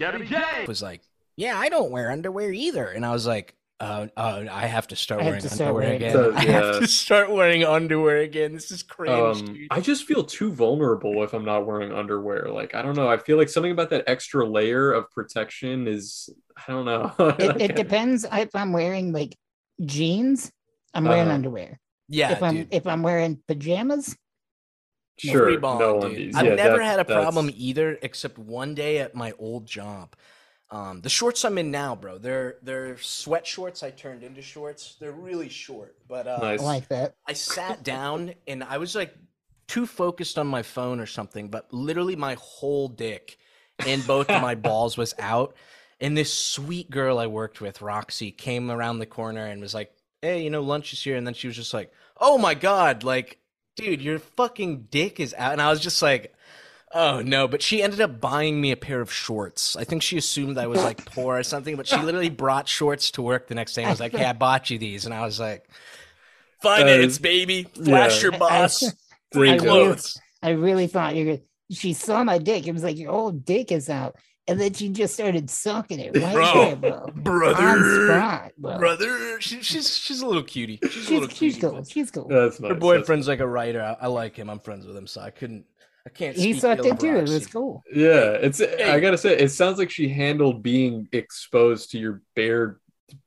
was like, yeah, I don't wear underwear either. And I was like, uh, uh, I have to start I have wearing to start underwear wearing again. So, I have to start wearing underwear again. This is crazy. Um. I just feel too vulnerable if I'm not wearing underwear. Like I don't know. I feel like something about that extra layer of protection is I don't know. It, it depends if I'm wearing like jeans, I'm wearing Uh-huh. underwear. Yeah, if I'm dude. if I'm wearing pajamas, Sure, Free ball, no dude. undies. I've Yeah, never that- had a that's- problem either, except one day at my old job. Um, the shorts I'm in now, bro, they're they're sweat shorts. I turned into shorts. They're really short, but uh, Nice. I like that. I sat down and I was like too focused on my phone or something, but literally my whole dick and both of my balls was out. And this sweet girl I worked with, Roxy, came around the corner and was like, Hey, you know, lunch is here. And then she was just like, Oh my God, like, dude, your fucking dick is out. And I was just like, Oh no, but she ended up buying me a pair of shorts. I think she assumed I was like poor or something, but she literally brought shorts to work the next day and was like, Hey, I bought you these. And I was like, That Finance, uh, is- baby. Flash yeah. your boss. Free I There you really, clothes. I really thought you were. She saw my dick. It was like your old dick is out, and then she just started sucking it right Bro, there, bro. On Brother. spot, bro. Brother. She, she's she's a little cutie. She's, a She's, little she's cutie. cool. but She's cool. That's nice. Her that's boyfriend's like a writer. I, I like him. I'm friends with him, so I couldn't. I can't. he speak sucked ill it too. It was cool. Yeah, it's. Hey. I gotta say, it sounds like she handled being exposed to your bare,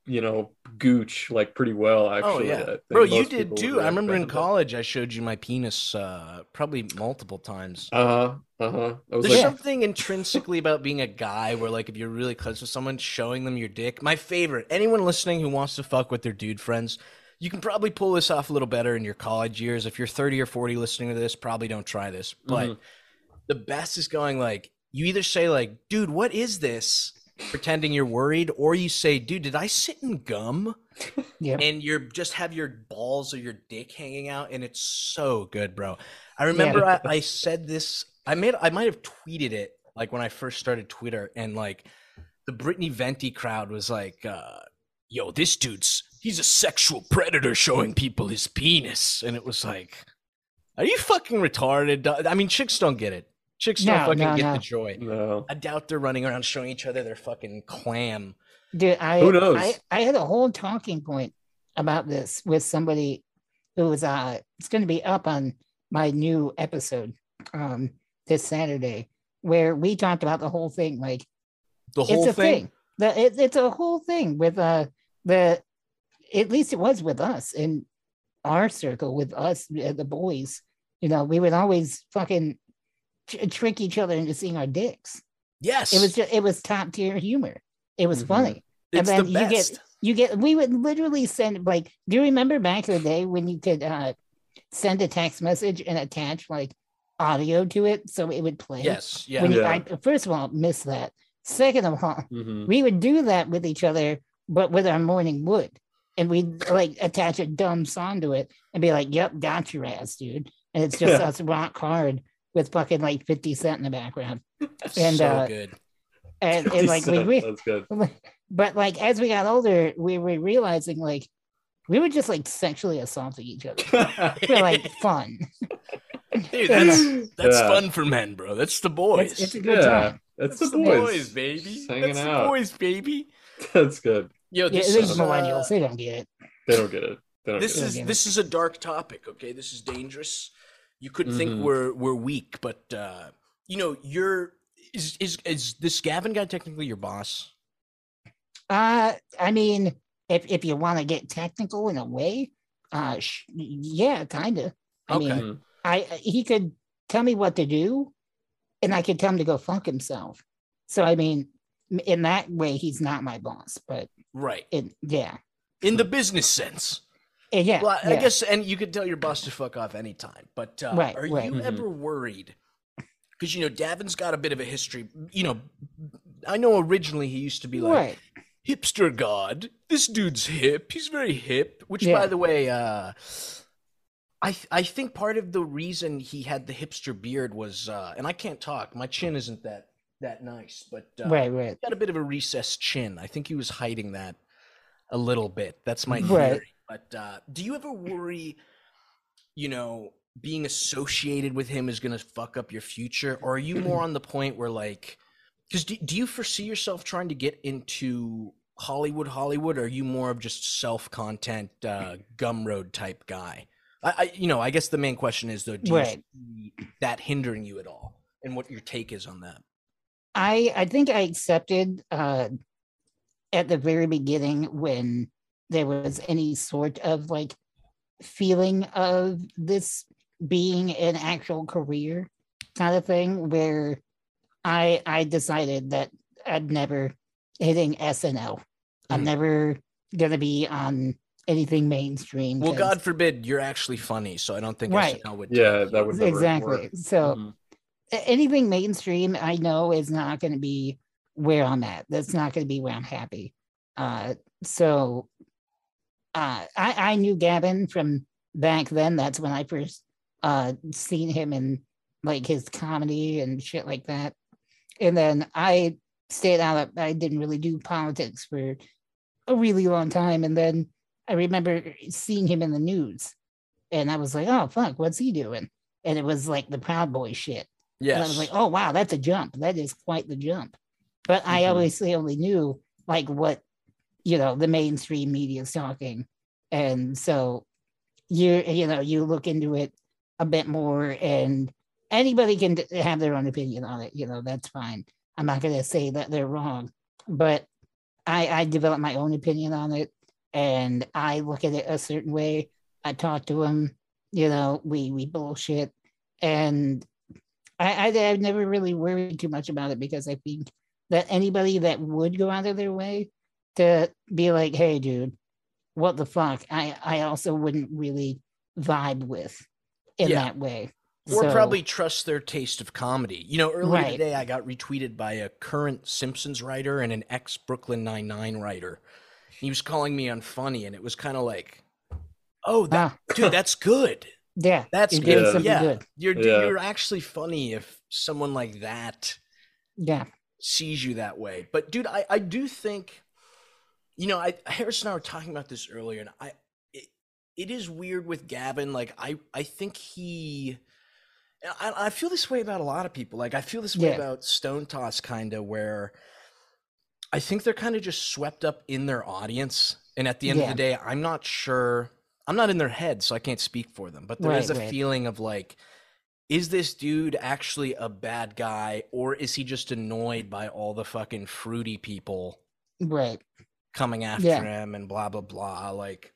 you know, gooch like pretty well. Actually, Oh yeah, bro, you did too. I remember in college I showed you my penis, uh, probably multiple times. Uh huh. Uh huh. I was There's like, something intrinsically about being a guy where, like, if you're really close with someone, showing them your dick. My favorite. Anyone listening who wants to fuck with their dude friends, you can probably pull this off a little better in your college years. If you're 30 or 40 listening to this, probably don't try this. But Mhm. the best is going like, you either say like, "Dude, what is this?" Pretending you're worried, or you say, "Dude, did I sit in gum?" Yep. and you're just have your balls or your dick hanging out and it's so good bro. I remember I, I said this i made i might have tweeted it like when i first started twitter and like the brittany venti crowd was like uh yo this dude's he's a sexual predator showing people his penis. And it was like are you fucking retarded i mean chicks don't get it chicks don't No, fucking no, get no. the joy no. i doubt they're running around showing each other their fucking clam Dude, I, Who knows? I I had a whole talking point about this with somebody who was uh it's going to be up on my new episode um this Saturday where we talked about the whole thing like the whole it's a thing, thing. The it, it's a whole thing with uh the at least it was with us in our circle with us uh, the boys. You know, we would always fucking tr- trick each other into seeing our dicks. yes It was just it was top tier humor. It was Mhm. funny. and it's then the you get- best You get we would literally send like do you remember back in the day when you could uh send a text message and attach like audio to it so it would play? Yes, yeah. When you, Yeah. I, first of all, miss that. Second of all, Mhm. we would do that with each other, but with our morning wood. And we'd like attach a dumb song to it and be like, yep, got your ass, dude. And it's just Yeah. us rock hard with fucking like 50 Cent in the background. and, so uh, good. And, and like we, re- That's good. but like as we got older, we were realizing like we were just like sexually assaulting each other for like fun. Dude, that's that's Yeah. fun for men, bro. That's the boys. It's, it's a good Yeah, time. that's That's the boys, boys, baby. Just hanging That's out. the boys, baby. That's good. Yo, Yeah, this these is millennials, uh, they don't get it. They don't get it. This is this is a dark topic. Okay, this is dangerous. You could think Mhm. we're we're weak, but uh, you know, you're is is is this Gavin guy technically your boss? Uh, I mean, if if you want to get technical in a way, uh, sh- yeah, kind of. I Okay. mean, Mhm. I he could tell me what to do, and I could tell him to go fuck himself. So I mean, in that way, he's not my boss. But Right. it, yeah, In the business sense. Yeah, Well, I yeah. guess, and you could tell your boss to fuck off anytime. But uh, Right, are right. you Mhm. ever worried? Because you know, Gavin's got a bit of a history. You know, I know originally he used to be like right. hipster god. This dude's hip. He's very hip. Which, Yeah. by the way, uh, I th- I think part of the reason he had the hipster beard was, uh, and I can't talk. My chin isn't that that nice, but uh, right, right. got a bit of a recessed chin. I think he was hiding that a little bit. That's my Right. But uh, do you ever worry, you know, being associated with him is going to fuck up your future? Or are you more on the point where, like, because do, do you foresee yourself trying to get into Hollywood, Hollywood? Or are you more of just self content, uh, Gumroad type guy? I, I, you know, I guess the main question is though, do Right. you see that hindering you at all? And what your take is on that? I I think I accepted uh at the very beginning when there was any sort of like feeling of this being an actual career kind of thing where I I decided that I'd never hitting SNL. I'm Mhm. never gonna be on anything mainstream. Well, God forbid you're actually funny, so I don't think Right. SNL would. Yeah, take that you. would never exactly. work. So Mhm. anything mainstream I know is not going to be where I'm at. That's not going to be where I'm happy. Uh, so uh, I, I knew Gavin from back then. That's when I first uh, seen him in like his comedy and shit like that. And then I stayed out of, I didn't really do politics for a really long time. And then I remember seeing him in the news and I was like, oh, fuck, what's he doing? And it was like the Proud Boy shit. And I was like, oh wow, that's a jump. That is quite the jump. But I Mhm. obviously only knew like what you know the mainstream media is talking, and so you you know you look into it a bit more, and anybody can have their own opinion on it. You know that's fine. I'm not going to say that they're wrong, but I I develop my own opinion on it, and I look at it a certain way. I talk to them You know, we we bullshit, and I, I I've never really worried too much about it because I think that anybody that would go out of their way to be like, hey, dude, what the fuck? I I also wouldn't really vibe with in Yeah. that way. or So- probably trust their taste of comedy. You know, earlier Right. today I got retweeted by a current Simpsons writer and an ex Brooklyn Nine Nine writer. He was calling me unfunny, and it was kind of like, "Oh, that, ah, dude, that's good. yeah, That's good. something Yeah, good. you're Yeah. you're actually funny if someone like that Yeah, sees you that way. But dude, I I do think, you know, I Harris and I were talking about this earlier, and I it, it is weird with Gavin. Like I I think he. I, I feel this way about a lot of people. Like I feel this way Yeah. about Stone Toss, kind of where I think they're kind of just swept up in their audience, and at the end of the day, I'm not sure. I'm not in their head, so I can't speak for them. But there is Right, a right. feeling of like, is this dude actually a bad guy, or is he just annoyed by all the fucking fruity people right. Coming after Yeah. him and blah blah blah? Like,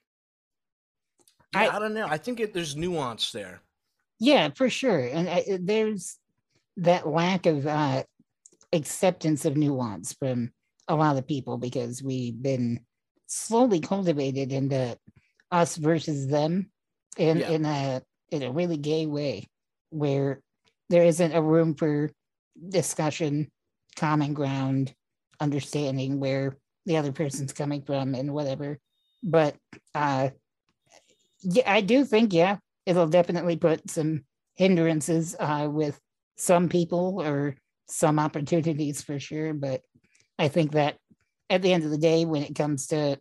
I- I, don't know. I think it, there's nuance there. Yeah, for sure. And uh, there's that lack of uh, acceptance of nuance from a lot of people because we've been slowly cultivated into us versus them in Yeah. in a in a really gay way where there isn't a room for discussion, common ground, understanding where the other person's coming from and whatever. But uh yeah, I do think, yeah, it'll definitely put some hindrances uh, with some people or some opportunities for sure. But I think that at the end of the day, when it comes to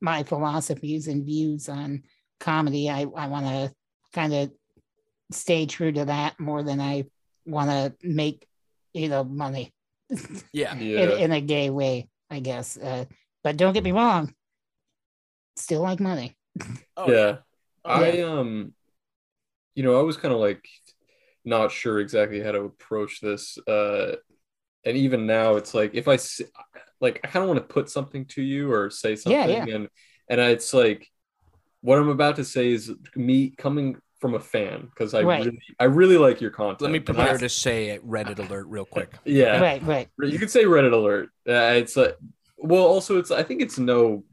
my philosophies and views on comedy, I, I want to kind of stay true to that more than I want to make, you know, money Yeah. Yeah. in, in a gay way, I guess. Uh, but don't get me wrong, still like money. Oh, yeah. Oh, I um you know, I was kind of like not sure exactly how to approach this. Uh and even now it's like if I s- like I kind of want to put something to you or say something Yeah, yeah. and and I, it's like what I'm about to say is me coming from a fan because I Right. really I really like your content. Let me prepare to say a Reddit alert real quick. Yeah. Right, right. You could say Reddit alert. Uh, it's like, well, also it's. I think it's no.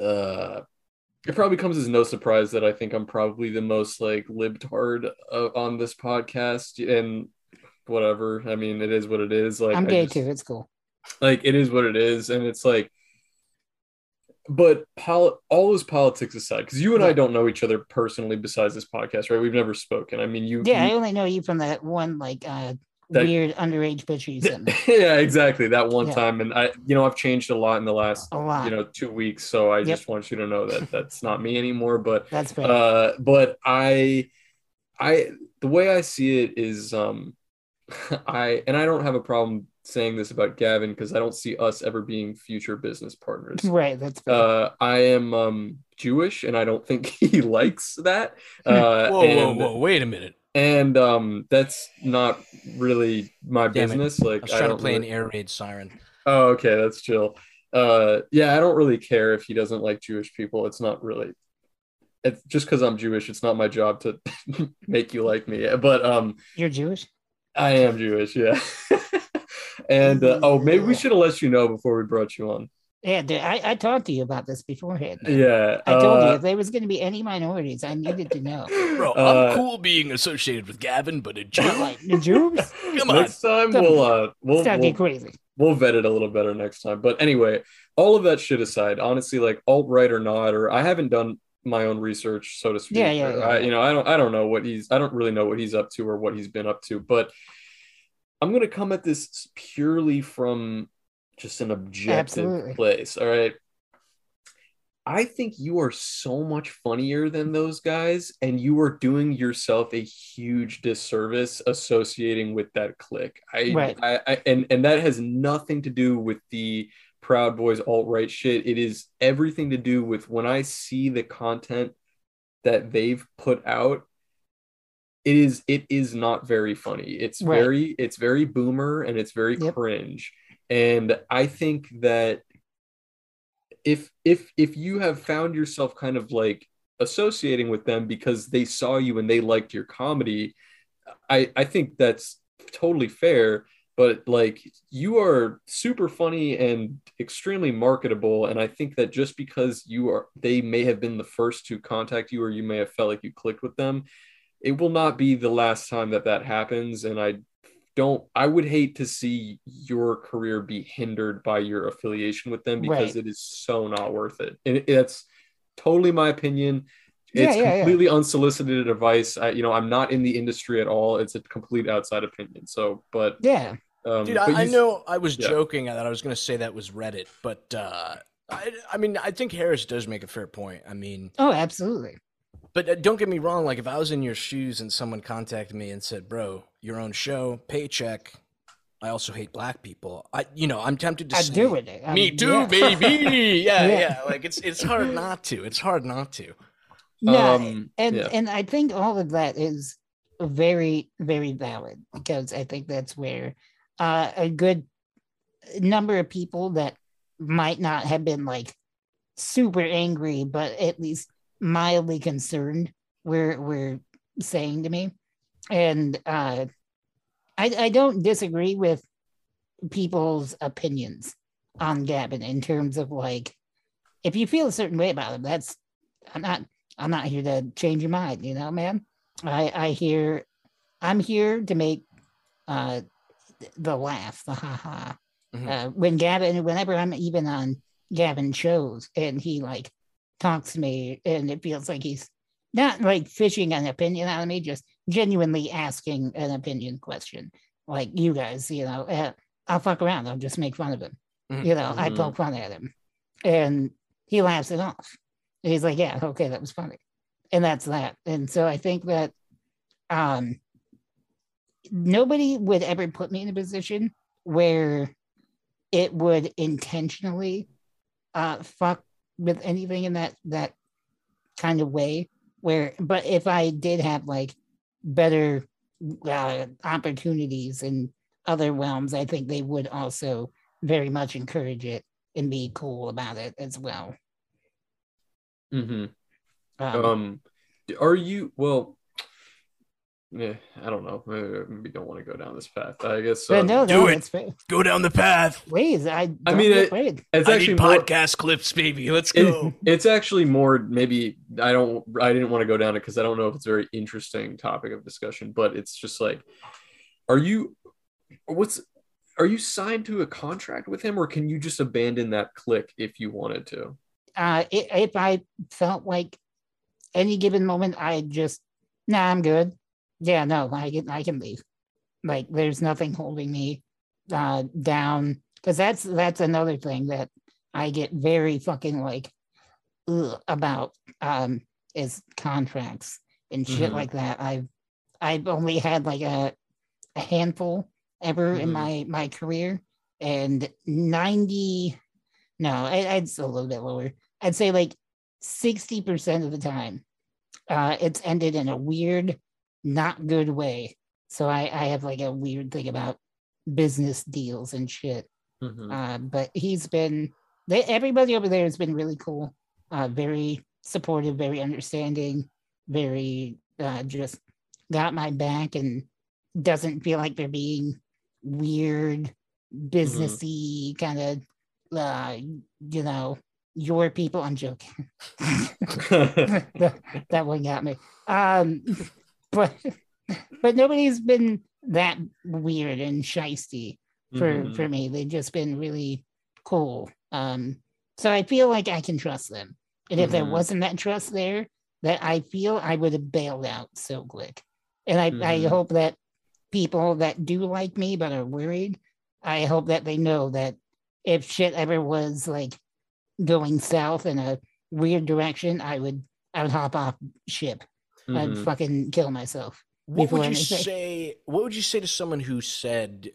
Uh, it probably comes as no surprise that I think I'm probably the most like libtard uh, on this podcast, and whatever. I mean, it is what it is. Like I'm gay just- too. It's cool. Like it is what it is, and it's like. But pol- all those politics aside, because you and I don't know each other personally besides this podcast, right? We've never spoken. I mean, you. Yeah, you- I only know you from that one like uh That- weird underage picture you sent yeah, exactly. That one Yeah. time, and I, you know, I've changed a lot in the last A lot. you know two weeks so i Yep. just want you to know that that's not me anymore but That's fair. uh but i i the way i see it is um i and i don't have a problem saying this about gavin because i don't see us ever being future business partners right, that's fair. uh i am um jewish and i don't think he likes that uh Whoa, whoa, and, whoa! Wait a minute. and um that's not really my Damn it. business like I was trying to don't play really- an air raid siren. Oh, okay, that's chill. Uh, yeah, I don't really care if he doesn't like Jewish people. It's not really. It's just because I'm Jewish. It's not my job to make you like me. But um, You're Jewish? I am Jewish. Yeah. And uh, oh, maybe we should have let you know before we brought you on. Yeah, dude, I, I talked to you about this beforehand. Yeah. I told you uh, if there was going to be any minorities, I needed to know. Bro, uh, I'm cool being associated with Gavin, but a Jew? like the Jews? Come on. Next time Come we'll uh we'll, Stop we'll get crazy. we'll vet it a little better next time. But anyway, all of that shit aside, honestly, like alt right or not, or I haven't done my own research, so to speak. Yeah, yeah, yeah, I, yeah. you know, I don't, I don't know what he's, I don't really know what he's up to or what he's been up to. But I'm gonna come at this purely from just an objective Absolutely. place. All right. I think you are so much funnier than those guys, and you are doing yourself a huge disservice associating with that click. I, Right. I, I and and that has nothing to do with the Proud Boys alt right shit. It is everything to do with when I see the content that they've put out. It is it is not very funny. It's Right. very it's very boomer and it's very Yep. cringe. And I think that if if if you have found yourself kind of like associating with them because they saw you and they liked your comedy i i think that's totally fair but like you are super funny and extremely marketable and i think that just because you are they may have been the first to contact you or you may have felt like you clicked with them it will not be the last time that that happens and i don't i would hate to see your career be hindered by your affiliation with them because Right. it is so not worth it and it- it's totally my opinion Yeah, it's yeah, yeah. completely unsolicited advice I, you know i'm not in the industry at all it's a complete outside opinion so but Yeah. um Dude, but I, I you- know I was yeah. joking that I was going to say that was Reddit, but uh, I, I mean, I think Harris does make a fair point. I mean, Oh, absolutely. But uh, don't get me wrong. Like, if I was in your shoes and someone contacted me and said, "Bro, your own show, paycheck," I also hate black people. I, you know, I'm tempted to I say, do it. I Me too, yeah. baby. Yeah, Yeah. yeah, Like it's it's hard not to. It's hard not to. No, Um, and yeah. and I think all of that is very very valid because I think that's where uh, a good number of people that might not have been like super angry, but at least mildly concerned were were saying to me, and uh, I I don't disagree with people's opinions on Gavin in terms of like if you feel a certain way about him, that's I'm not I'm not here to change your mind, you know, man. I I hear I'm here to make uh the laugh, the ha ha. Mhm. Uh, when Gavin, whenever I'm even on Gavin shows and he like talks to me and it feels like he's not like fishing an opinion out of me, just genuinely asking an opinion question. Like you guys, you know, uh, I'll fuck around. I'll just make fun of him. Mhm. You know, I Mhm. poke fun at him and he laughs it off. And he's like, yeah, okay, that was funny. And that's that. And so I think that um nobody would ever put me in a position where it would intentionally uh fuck with anything in that that kind of way where but if i did have like better uh, opportunities in other realms i think they would also very much encourage it and be cool about it as well mm-hmm um, Um, are you well? Yeah, I don't know. Maybe we don't want to go down this path. I guess. but um, no do no it. it's fair. Go down the path. Please, I. I mean, it- it's I actually need more. podcast clips, baby. Let's it- go. it's actually more maybe I don't I didn't want to go down it because I don't know if it's a very interesting topic of discussion, but it's just like, are you what's are you signed to a contract with him or can you just abandon that click if you wanted to? uh, if I felt like any given moment, I just, nah, I'm good. Yeah, no, I can, I can leave. Like, there's nothing holding me uh, down because that's that's another thing that I get very fucking like about um, is contracts and shit Mhm. like that. I've I've only had like a a handful ever in Mhm. my my career, and ninety no, I, I'd say a little bit lower. I'd say like 60% of the time, uh, it's ended in a weird, not good way. So I, I have like a weird thing about business deals and shit. Mhm. Uh, but he's been, they, everybody over there has been really cool, uh, very supportive, very understanding, very uh, just got my back and doesn't feel like they're being weird, businessy kind of, uh, you know, your people. I'm joking. that, that one got me. Um, but but nobody's been that weird and shisty for Mhm. for me. They've just been really cool. Um, so I feel like I can trust them. And if there Mhm. wasn't that trust there, that I feel I would have bailed out so quick. And I, I Mhm. hope that people that do like me but are worried, I hope that they know that if shit ever was like going south in a weird direction, I would I would hop off ship. I'd Mhm. fucking kill myself. What would you anything. say? What would you say to someone who said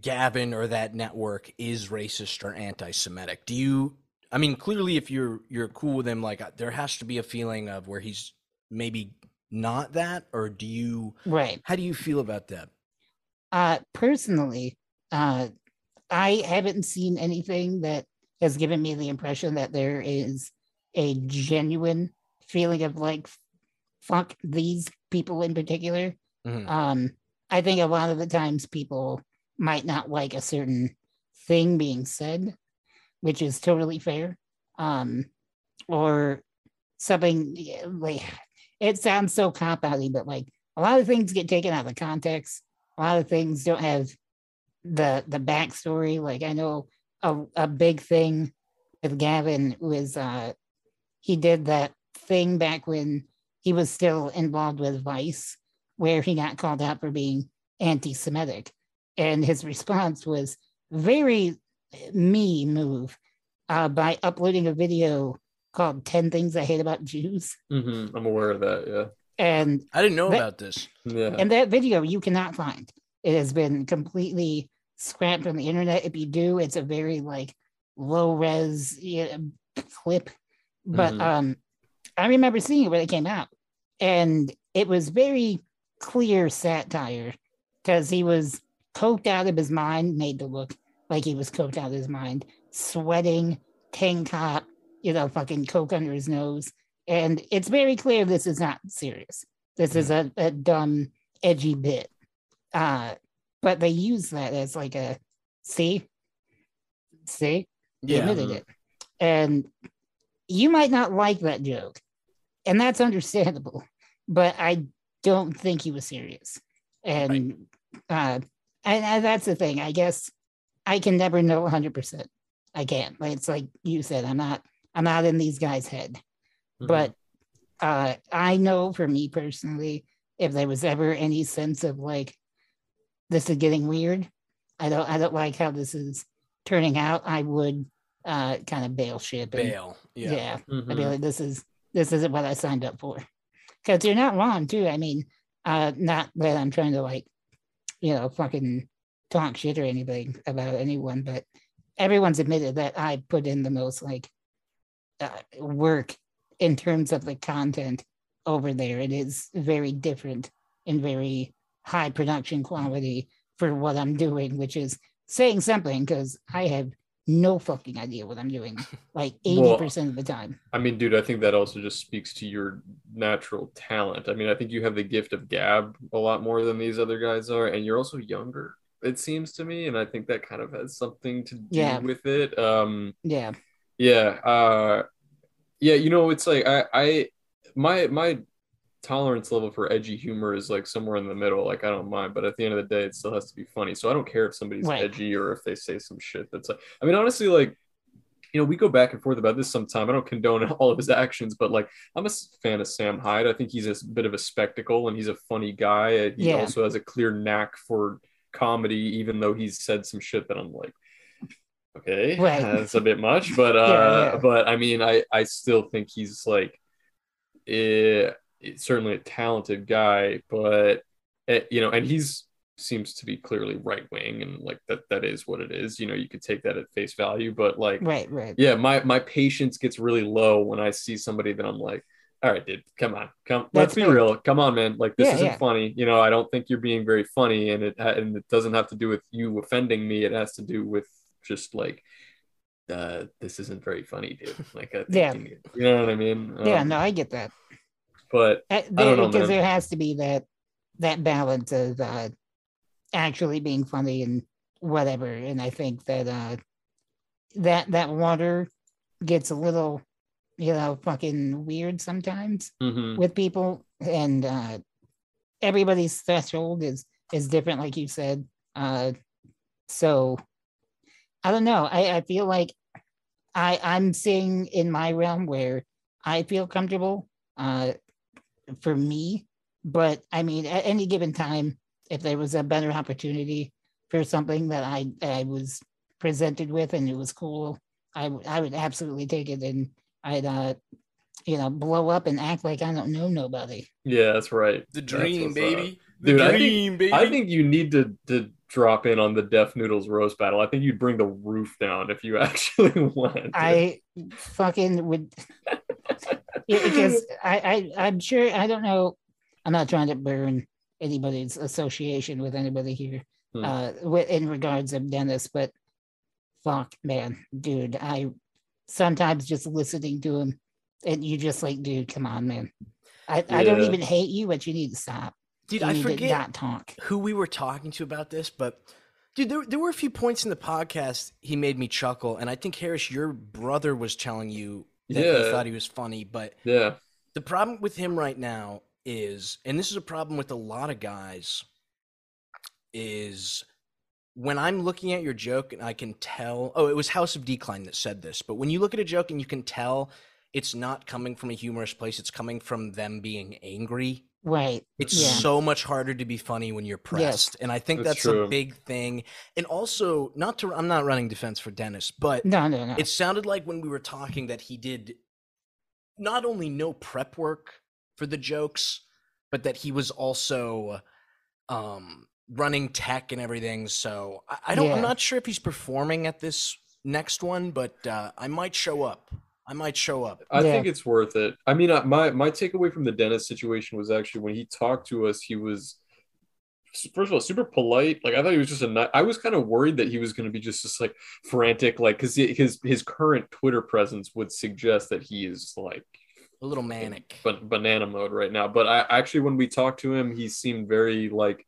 Gavin or that network is racist or anti-Semitic? Do you? I mean, clearly, if you're you're cool with him, like uh, there has to be a feeling of where he's maybe not that, or do you? Right. How do you feel about that? Uh personally, uh I haven't seen anything that has given me the impression that there is a genuine feeling of like fuck these people in particular. Mhm. Um I think a lot of the times people might not like a certain thing being said, which is totally fair. Um or something like it sounds so cop outy, but like a lot of things get taken out of context. A lot of things don't have the the backstory. Like I know a, a big thing with Gavin was uh he did that thing back when he was still involved with Vice, where he got called out for being anti-Semitic. And his response was very me move uh, by uploading a video called 10 Things I Hate About Jews. Mhm. I'm aware of that. Yeah. And I didn't know That- about this. Yeah. Yeah. and that video you cannot find. It has been completely scrapped from the internet. If you do, it's a very like low res yeah, clip. But Mhm. um, I remember seeing it when it came out, and it was very clear satire because he was coked out of his mind, made to look like he was coked out of his mind, sweating, tank top, you know, fucking coke under his nose. And it's very clear this is not serious. This is a, a dumb, edgy bit. Uh, but they use that as like a see, see, Yeah. admitted it. And you might not like that joke, and that's understandable, but I don't think he was serious. And uh and, and that's the thing. I guess I can never know 100%. I can't. Like, It's like you said, I'm not I'm not in these guys' head. Mhm. But uh I know for me personally, if there was ever any sense of like this is getting weird, I don't I don't like how this is turning out, I would uh kind of bail ship and Bail. yeah, Yeah. I'd be Mhm. like, this is this isn't what I signed up for. Because you're not wrong too. I mean, Uh, not that I'm trying to like, you know, fucking talk shit or anything about anyone, but everyone's admitted that I put in the most like uh, work in terms of the content over there. It is very different and very high production quality for what I'm doing, which is saying something because I have no fucking idea what I'm doing like 80% of the time. I mean, dude, I think that also just speaks to your natural talent. I mean, I think you have the gift of gab a lot more than these other guys are, and you're also younger, it seems to me. And I think that kind of has something to do Yeah. with it. Um, Yeah. yeah. Uh, yeah, you know, it's like I, I my my tolerance level for edgy humor is like somewhere in the middle. Like I don't mind, but at the end of the day, it still has to be funny. So I don't care if somebody's Right. edgy or if they say some shit that's like. I mean, honestly, like you know, we go back and forth about this sometime. I don't condone all of his actions, but like I'm a fan of Sam Hyde. I think he's a bit of a spectacle and he's a funny guy. Uh, He Yeah. also has a clear knack for comedy, even though he's said some shit that I'm like. Okay, Right. that's a bit much, but uh, Yeah, yeah. but I mean, I I still think he's like, eh, certainly a talented guy, but eh, you know, and he's seems to be clearly right wing, and like that that is what it is. You know, you could take that at face value, but like, Right. Right. yeah, my my patience gets really low when I see somebody that I'm like. All right, dude, come on, come. let's be fair. real. Come on, man. Like this Yeah, isn't yeah. funny. You know, I don't think you're being very funny, and it and it doesn't have to do with you offending me. It has to do with just like, uh, this isn't very funny, dude. Like, I Yeah. you, you know what I mean? Yeah. Um, No, I get that. But Uh, know, because man. there has to be that that balance of uh, actually being funny and whatever. And I think that uh, that that water gets a little, you know, fucking weird sometimes mhm. with people, and uh, everybody's threshold is is different, like you said. Uh, so I don't know. I, I feel like I I'm seeing in my realm where I feel comfortable uh, for me, but I mean, at any given time, if there was a better opportunity for something that I I was presented with and it was cool, I would I would absolutely take it and I'd uh you know blow up and act like I don't know nobody. yeah, that's right. The dream, baby. up. The Dude, I think- dream, baby. I think you need to to drop in on the Def Noodles roast battle. I think you'd bring the roof down if you actually went. I fucking would because I, I I'm sure I don't know. I'm not trying to burn anybody's association with anybody here, Hmm. uh, in regards of Dennis, but fuck, man, dude, I sometimes just listening to him, and you just like, dude, come on, man. I, I don't even hate you, but you need to stop. Dude, I need forget not talk. who we were talking to about this, but dude, there, there were a few points in the podcast he made me chuckle, and I think Harris, your brother was telling you that he thought he was funny, but yeah, the problem with him right now is, and this is a problem with a lot of guys, is when I'm looking at your joke and I can tell, oh, it was House of Decline that said this, but when you look at a joke and you can tell it's not coming from a humorous place, it's coming from them being angry. Right. It's Yeah. so much harder to be funny when you're pressed. Yes. And I think That's that's, a big thing. And also, not to, I'm not running defense for Dennis, but No, no, no. it sounded like when we were talking that he did not only no prep work for the jokes, but that he was also um, running tech and everything. So I, I don't. Yeah. I'm not sure if he's performing at this next one, but uh, I might show up. I might show up. I Yeah. think it's worth it. I mean, my my takeaway from the Dennis situation was actually when he talked to us, he was first of all super polite. Like I thought he was just a. ni- I was kind of worried that he was going to be just just like frantic, like because his his current Twitter presence would suggest that he is like A little manic. ban- banana mode right now. But I actually, when we talked to him, he seemed very like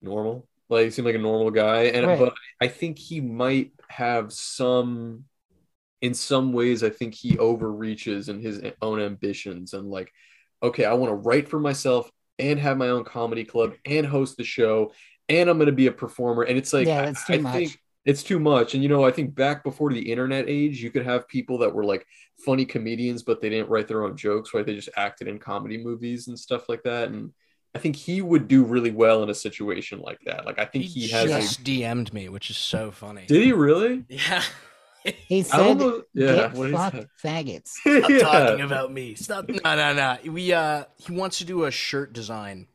normal. Like he seemed like a normal guy, and Right. but I think he might have some. In some ways, I think he overreaches in his own ambitions and like, okay, I want to write for myself and have my own comedy club and host the show, and I'm going to be a performer. And it's like, yeah, that's too I much. think it's too much. And you know, I think back before the internet age, you could have people that were like funny comedians, but they didn't write their own jokes, right? They just acted in comedy movies and stuff like that. And I think he would do really well in a situation like that. Like I think he, he has. just DM'd me, which is so funny. Did he really? Yeah. He said, almost, yeah. "Get What fucked, say? faggots." Stop Yeah. talking about me. Stop. No, no, no. We uh, he wants to do a shirt design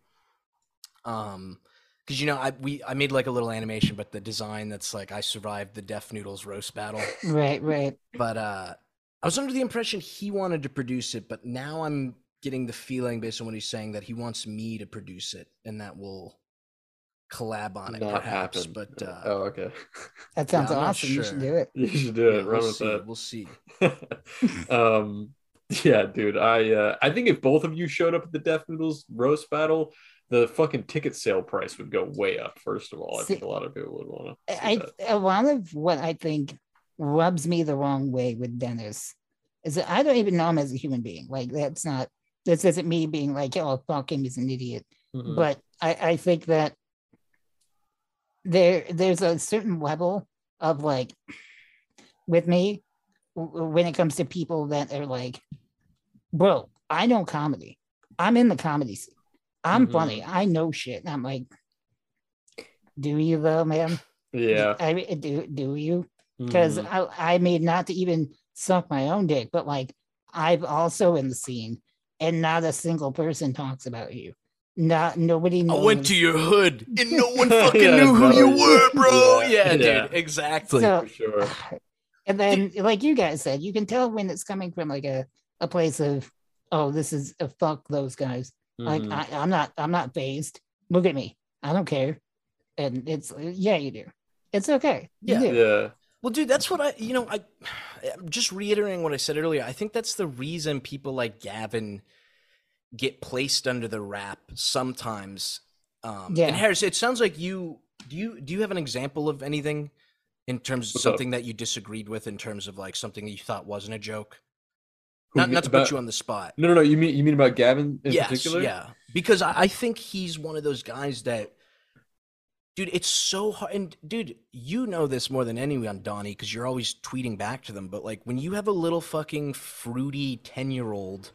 Um, because you know I we I made like a little animation, but the design that's like I survived the Def Noodles roast battle. Right, right. But uh, I was under the impression he wanted to produce it, but now I'm getting the feeling based on what he's saying that he wants me to produce it, and that will collab on it, Not perhaps. happen. But uh, oh, okay. That sounds I'm not awesome. You should do it. You should do yeah, it. Run we'll with see. that. We'll see. um yeah dude i uh i think if both of you showed up at the Def Noodles roast battle the fucking ticket sale price would go way up first of all i See- think a lot of people would want to I a lot of what I think rubs me the wrong way with Dennis is that I don't even know him as a human being. Like that's not this isn't me being like, oh fuck him, he's an idiot. Mm-hmm. But I, I think that there there's a certain level of like with me when it comes to people that are like, bro, I know comedy. I'm in the comedy scene. I'm Mhm. funny. I know shit. And I'm like, do you though, man? yeah I do do you? Because Mhm. I, I made not to even suck my own dick, but like I've also in the scene, and not a single person talks about you. Not nobody knew I knows. went to your hood and no one fucking Yeah, knew who you were, bro. Yeah, Yeah, yeah. dude, exactly. So- for sure and then, like you guys said, you can tell when it's coming from like a, a place of, oh, this is a fuck those guys. Like Mhm. I, I'm not, I'm not phased. Look at me. I don't care. And it's yeah, you do. It's okay. You Yeah. do. yeah Well, dude, that's what I, you know, I, I'm just reiterating what I said earlier. I think that's the reason people like Gavin get placed under the wrap sometimes. Um, Yeah. And Harris, it sounds like you do you do you have an example of anything in terms of What's up? something that you disagreed with in terms of like something that you thought wasn't a joke? Who, Not not to about- put you on the spot. no no no you mean you mean about gavin in yes, particular yeah. Because I, I think he's one of those guys that, dude, it's so hard. And dude, you know this more than anyone, Donnie, because you're always tweeting back to them. But like when you have a little fucking fruity ten year old,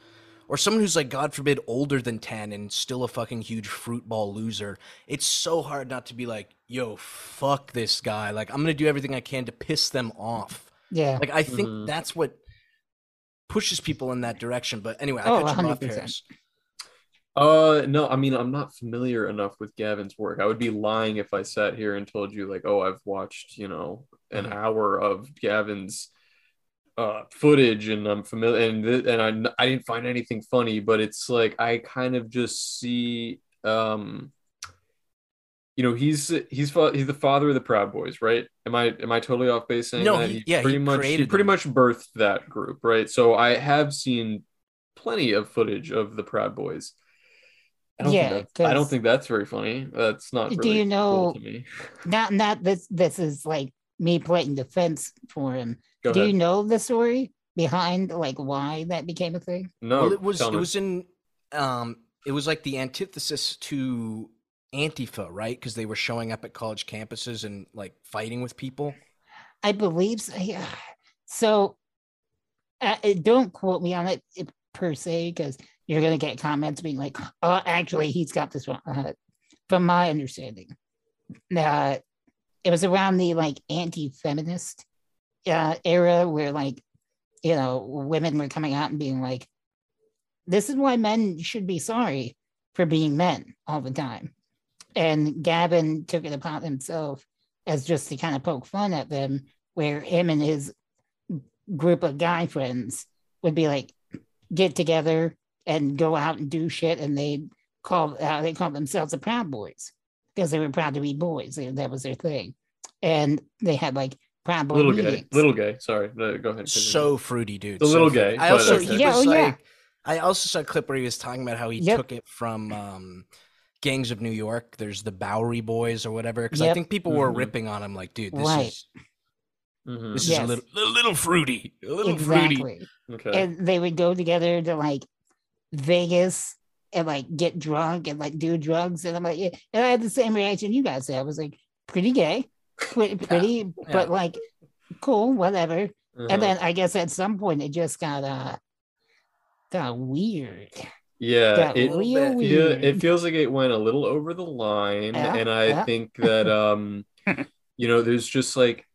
or someone who's like, God forbid, older than ten and still a fucking huge fruit ball loser, it's so hard not to be like, yo, fuck this guy. Like I'm gonna do everything I can to piss them off. Yeah. Like I think Mhm. that's what pushes people in that direction. But anyway, I Oh, cut you off, 100%. Harris. Uh, no, I mean, I'm not familiar enough with Gavin's work. I would be lying if I sat here and told you, like, oh, I've watched, you know, an Mhm. hour of Gavin's uh footage and I'm familiar and th- and I I didn't find anything funny, but it's like I kind of just see um you know, he's he's fa- he's the father of the Proud Boys, right? Am I am I totally off base saying No, that? he- yeah, he pretty much he created pretty them. much birthed that group, right? So I have seen plenty of footage of the Proud Boys. I don't Yeah, think that's, I don't 'cause- think that's very funny. That's not Do really you cool know- to me. Not not this this is like me playing defense for him. Go Do ahead. you know the story behind like why that became a thing? no, well, it was it me. was in um it was like the antithesis to Antifa, right? Because they were showing up at college campuses and like fighting with people. I believe so. yeah. So uh, don't quote me on it per se, because you're gonna get comments being like, "Oh, actually, he's got this one. Uh, from my understanding, uh, it was around the like anti-feminist uh, era where like you know women were coming out and being like, "This is why men should be sorry for being men all the time," and Gavin took it upon himself as just to kind of poke fun at them, where him and his group of guy friends would be like get together and go out and do shit, and they call uh, they called themselves the Proud Boys because they were proud to be boys. They- that was their thing, and they had like Proud Boy little gay, little gay. Sorry, go ahead. continue. So fruity, dude. The so little gay, I but also okay. he Yeah, was oh, yeah. like I also saw a clip where he was talking about how he Yep. took it from um Gangs of New York. There's the Bowery Boys or whatever. Because I think people were Mhm. ripping on him like, dude, this Right. is Mhm. this is Yes. a little a little fruity. A little fruity. okay. and they would go together to like Vegas and like get drunk and like do drugs. And I'm like, yeah. And I had the same reaction you guys had. I was like, pretty gay, pretty, pretty but like cool, whatever. Uh-huh. And then I guess at some point it just got uh got weird. yeah, got it, real weird. it feels like it went a little over the line, Yeah, and I yeah. think that um, you know, there's just like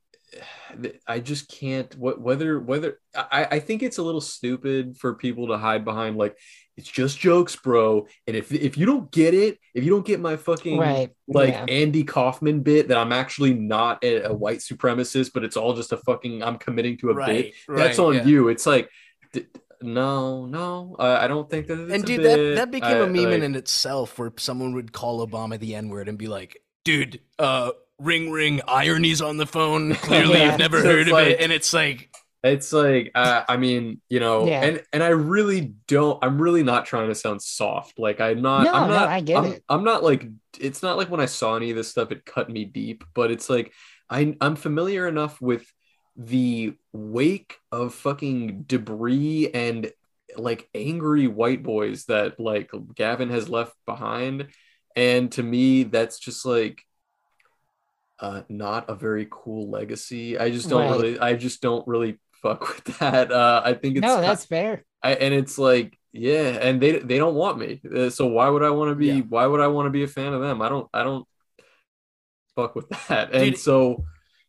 I just can't. What whether whether I I think it's a little stupid for people to hide behind like it's just jokes, bro. And if if you don't get it, if you don't get my fucking Right. like yeah. Andy Kaufman bit that I'm actually not a, a white supremacist, but it's all just a fucking I'm committing to a bit. right, That's on yeah. you. It's like d- no, no, uh, I don't think that. It's And a dude, bit. that, that became I- a meme like- in itself where someone would call Obama the N word and be like, dude, uh, ring ring, irony's on the phone. Clearly Yeah. you've never So heard of like- it. And it's like, It's like uh, I mean, you know, Yeah. and and I really don't. I'm really not trying to sound soft. Like I'm not. No, I'm no, not. I get I'm, it. I'm not like. It's not like when I saw any of this stuff, it cut me deep. But it's like I I'm familiar enough with the wake of fucking debris and like angry white boys that like Gavin has left behind, and to me, that's just like uh not a very cool legacy. I just don't Right. really I just don't really fuck with that. Uh I think it's no, that's fair. I, and it's like yeah, and they they don't want me. Uh, so why would I want to be Yeah. why would I want to be a fan of them? I don't I don't fuck with that. And Dude- so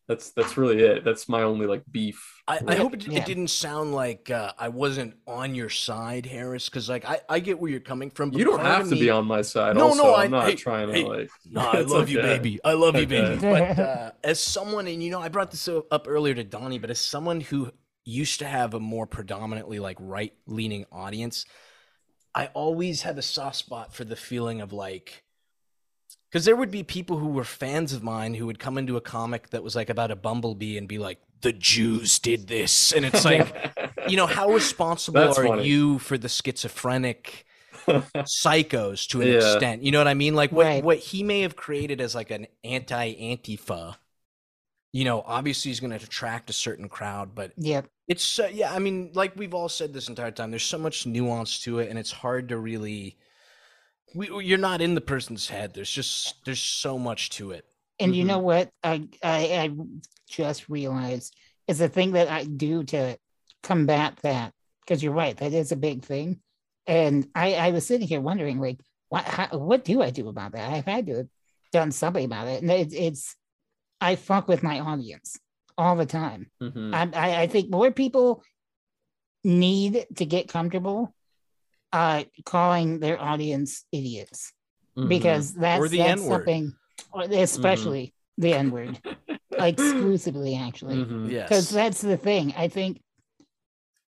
that's that's really it. That's my only like beef. I, I hope it, Yeah. it didn't sound like uh, I wasn't on your side, Harris, because like I, I get where you're coming from. but you don't have of to me- be on my side. No, also, no, I'm I- not hey, trying to hey, like No, I It's love you, baby. I love you, baby. But uh, as someone, and you know, I brought this up earlier to Donnie, but as someone who used to have a more predominantly like right leaning audience, I always had a soft spot for the feeling of like, because there would be people who were fans of mine who would come into a comic that was like about a bumblebee and be like, the Jews did this. And it's like, you know, how responsible That's are funny. you for the schizophrenic? psychos to an Yeah. extent. You know what I mean? Like what Right. what he may have created as like an anti Antifa. You know, obviously he's going to attract a certain crowd, but yeah it's so yeah. I mean, like we've all said this entire time. There's so much nuance to it, and it's hard to really. We, you're not in the person's head. There's just there's so much to it. And you Mhm. know what? I, I I just realized is the thing that I do to combat that because you're right. That is a big thing. And I I was sitting here wondering like what how, what do I do about that? I've had to have done something about it. And it's it's I fuck with my audience all the time. Mhm. I, I I think more people need to get comfortable uh calling their audience idiots Mhm. because that's, the that's N-word. something especially the n-word exclusively actually Mhm. Yes. because that's the thing i think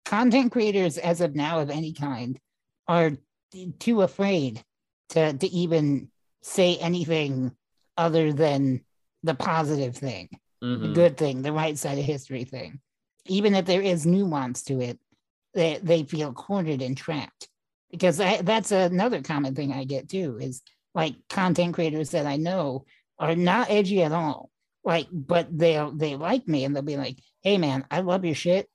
content creators as of now of any kind are too afraid to, to even say anything other than the positive thing the Mhm. good thing the right side of history thing even if there is nuance to it they, they feel cornered and trapped because I, that's another common thing i get too is like content creators that i know are not edgy at all like but they'll they like me and they'll be like hey man i love your shit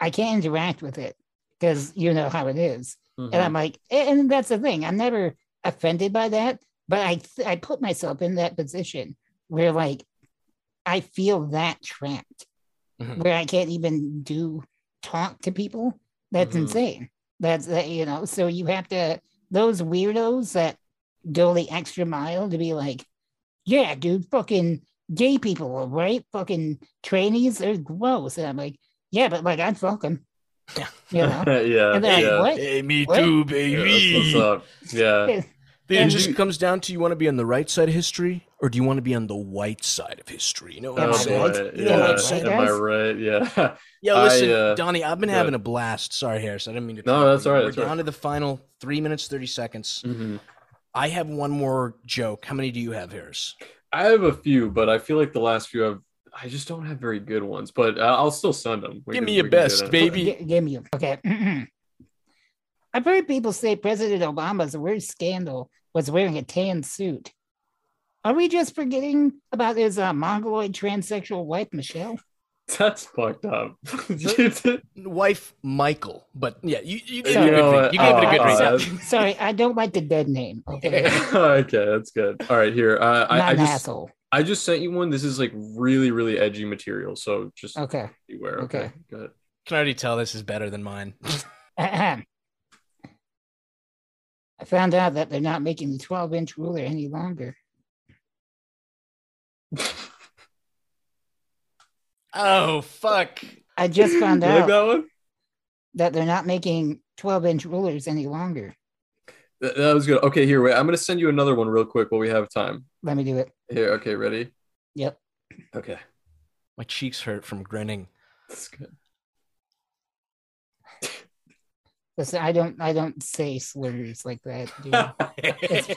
i can't interact with it because you know how it is Mhm. and i'm like and that's the thing i'm never offended by that but i i put myself in that position where like i feel that trapped Mhm. where i can't even do talk to people that's Mhm. insane that's that you know so you have to those weirdos that go the extra mile to be like yeah dude fucking gay people right fucking trainees they're gross and i'm like yeah but like i'd fuck them Yeah. you know yeah, and they're like, yeah. what? Hey, me What? too, Yeah, baby. that's what's up. Yeah. It And just you- comes down to you want to be on the right side of history or do you want to be on the white side of history? You know what I'm Oh, saying? boy. You know what I'm saying? Am I right? Yeah. Yeah, I, listen, uh, Donnie, I've been good. having a blast. Sorry, Harris. I didn't mean to. No, that's all right, We're that's down right. to the final three minutes, 30 seconds. Mhm. I have one more joke. How many do you have, Harris? I have a few, but I feel like the last few have. I just don't have very good ones, but uh, I'll still send them. We Give can- me your we can get best, baby. G- give me okay. I've heard people say President Obama's worst scandal was wearing a tan suit. Are we just forgetting about his uh, mongoloid transsexual wife Michelle? That's fucked up. Wife Michael, but yeah, you you gave it a You know good read. You gave it a Oh, good oh, read. Sorry, I don't like the dead name. Okay, okay, that's good. All right, here. Uh, not I, I an just asshole. I just sent you one. This is like really, really edgy material. So just Okay. beware. Okay. Okay. Good. Can already tell this is better than mine. Ahem. I found out that they're not making the 12 inch ruler any longer. Oh fuck! I just found You out like that one? that they're not making 12 inch rulers any longer. That, that was good. Okay, here, wait. I'm gonna send you another one real quick while we have time. Let me do it. Here, okay, ready? Yep. Okay. My cheeks hurt from grinning. That's good. Listen, I don't I don't say slurs like that, dude.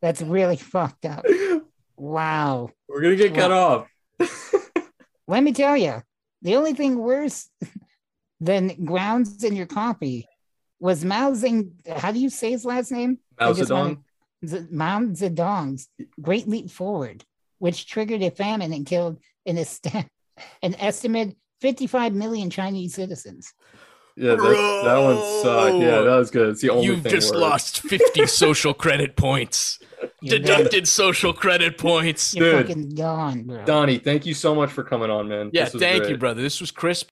That's really fucked up. Wow. We're gonna get cut off. Let me tell you, the only thing worse than grounds in your coffee was Mao Zedong. How do you say his last name? Mao I just wanna- Zedong. Mao Zedong's Great Leap Forward, which triggered a famine and killed an, est- an estimate 55 million Chinese citizens. Yeah, that, that one sucked. Yeah, that was good. It's the only You've thing just worse. lost 50 social credit points. You're done. Deducted social credit points. You're Dude. fucking gone, bro. Donnie, thank you so much for coming on, man. Yeah, This was thank great. you, brother. This was crisp.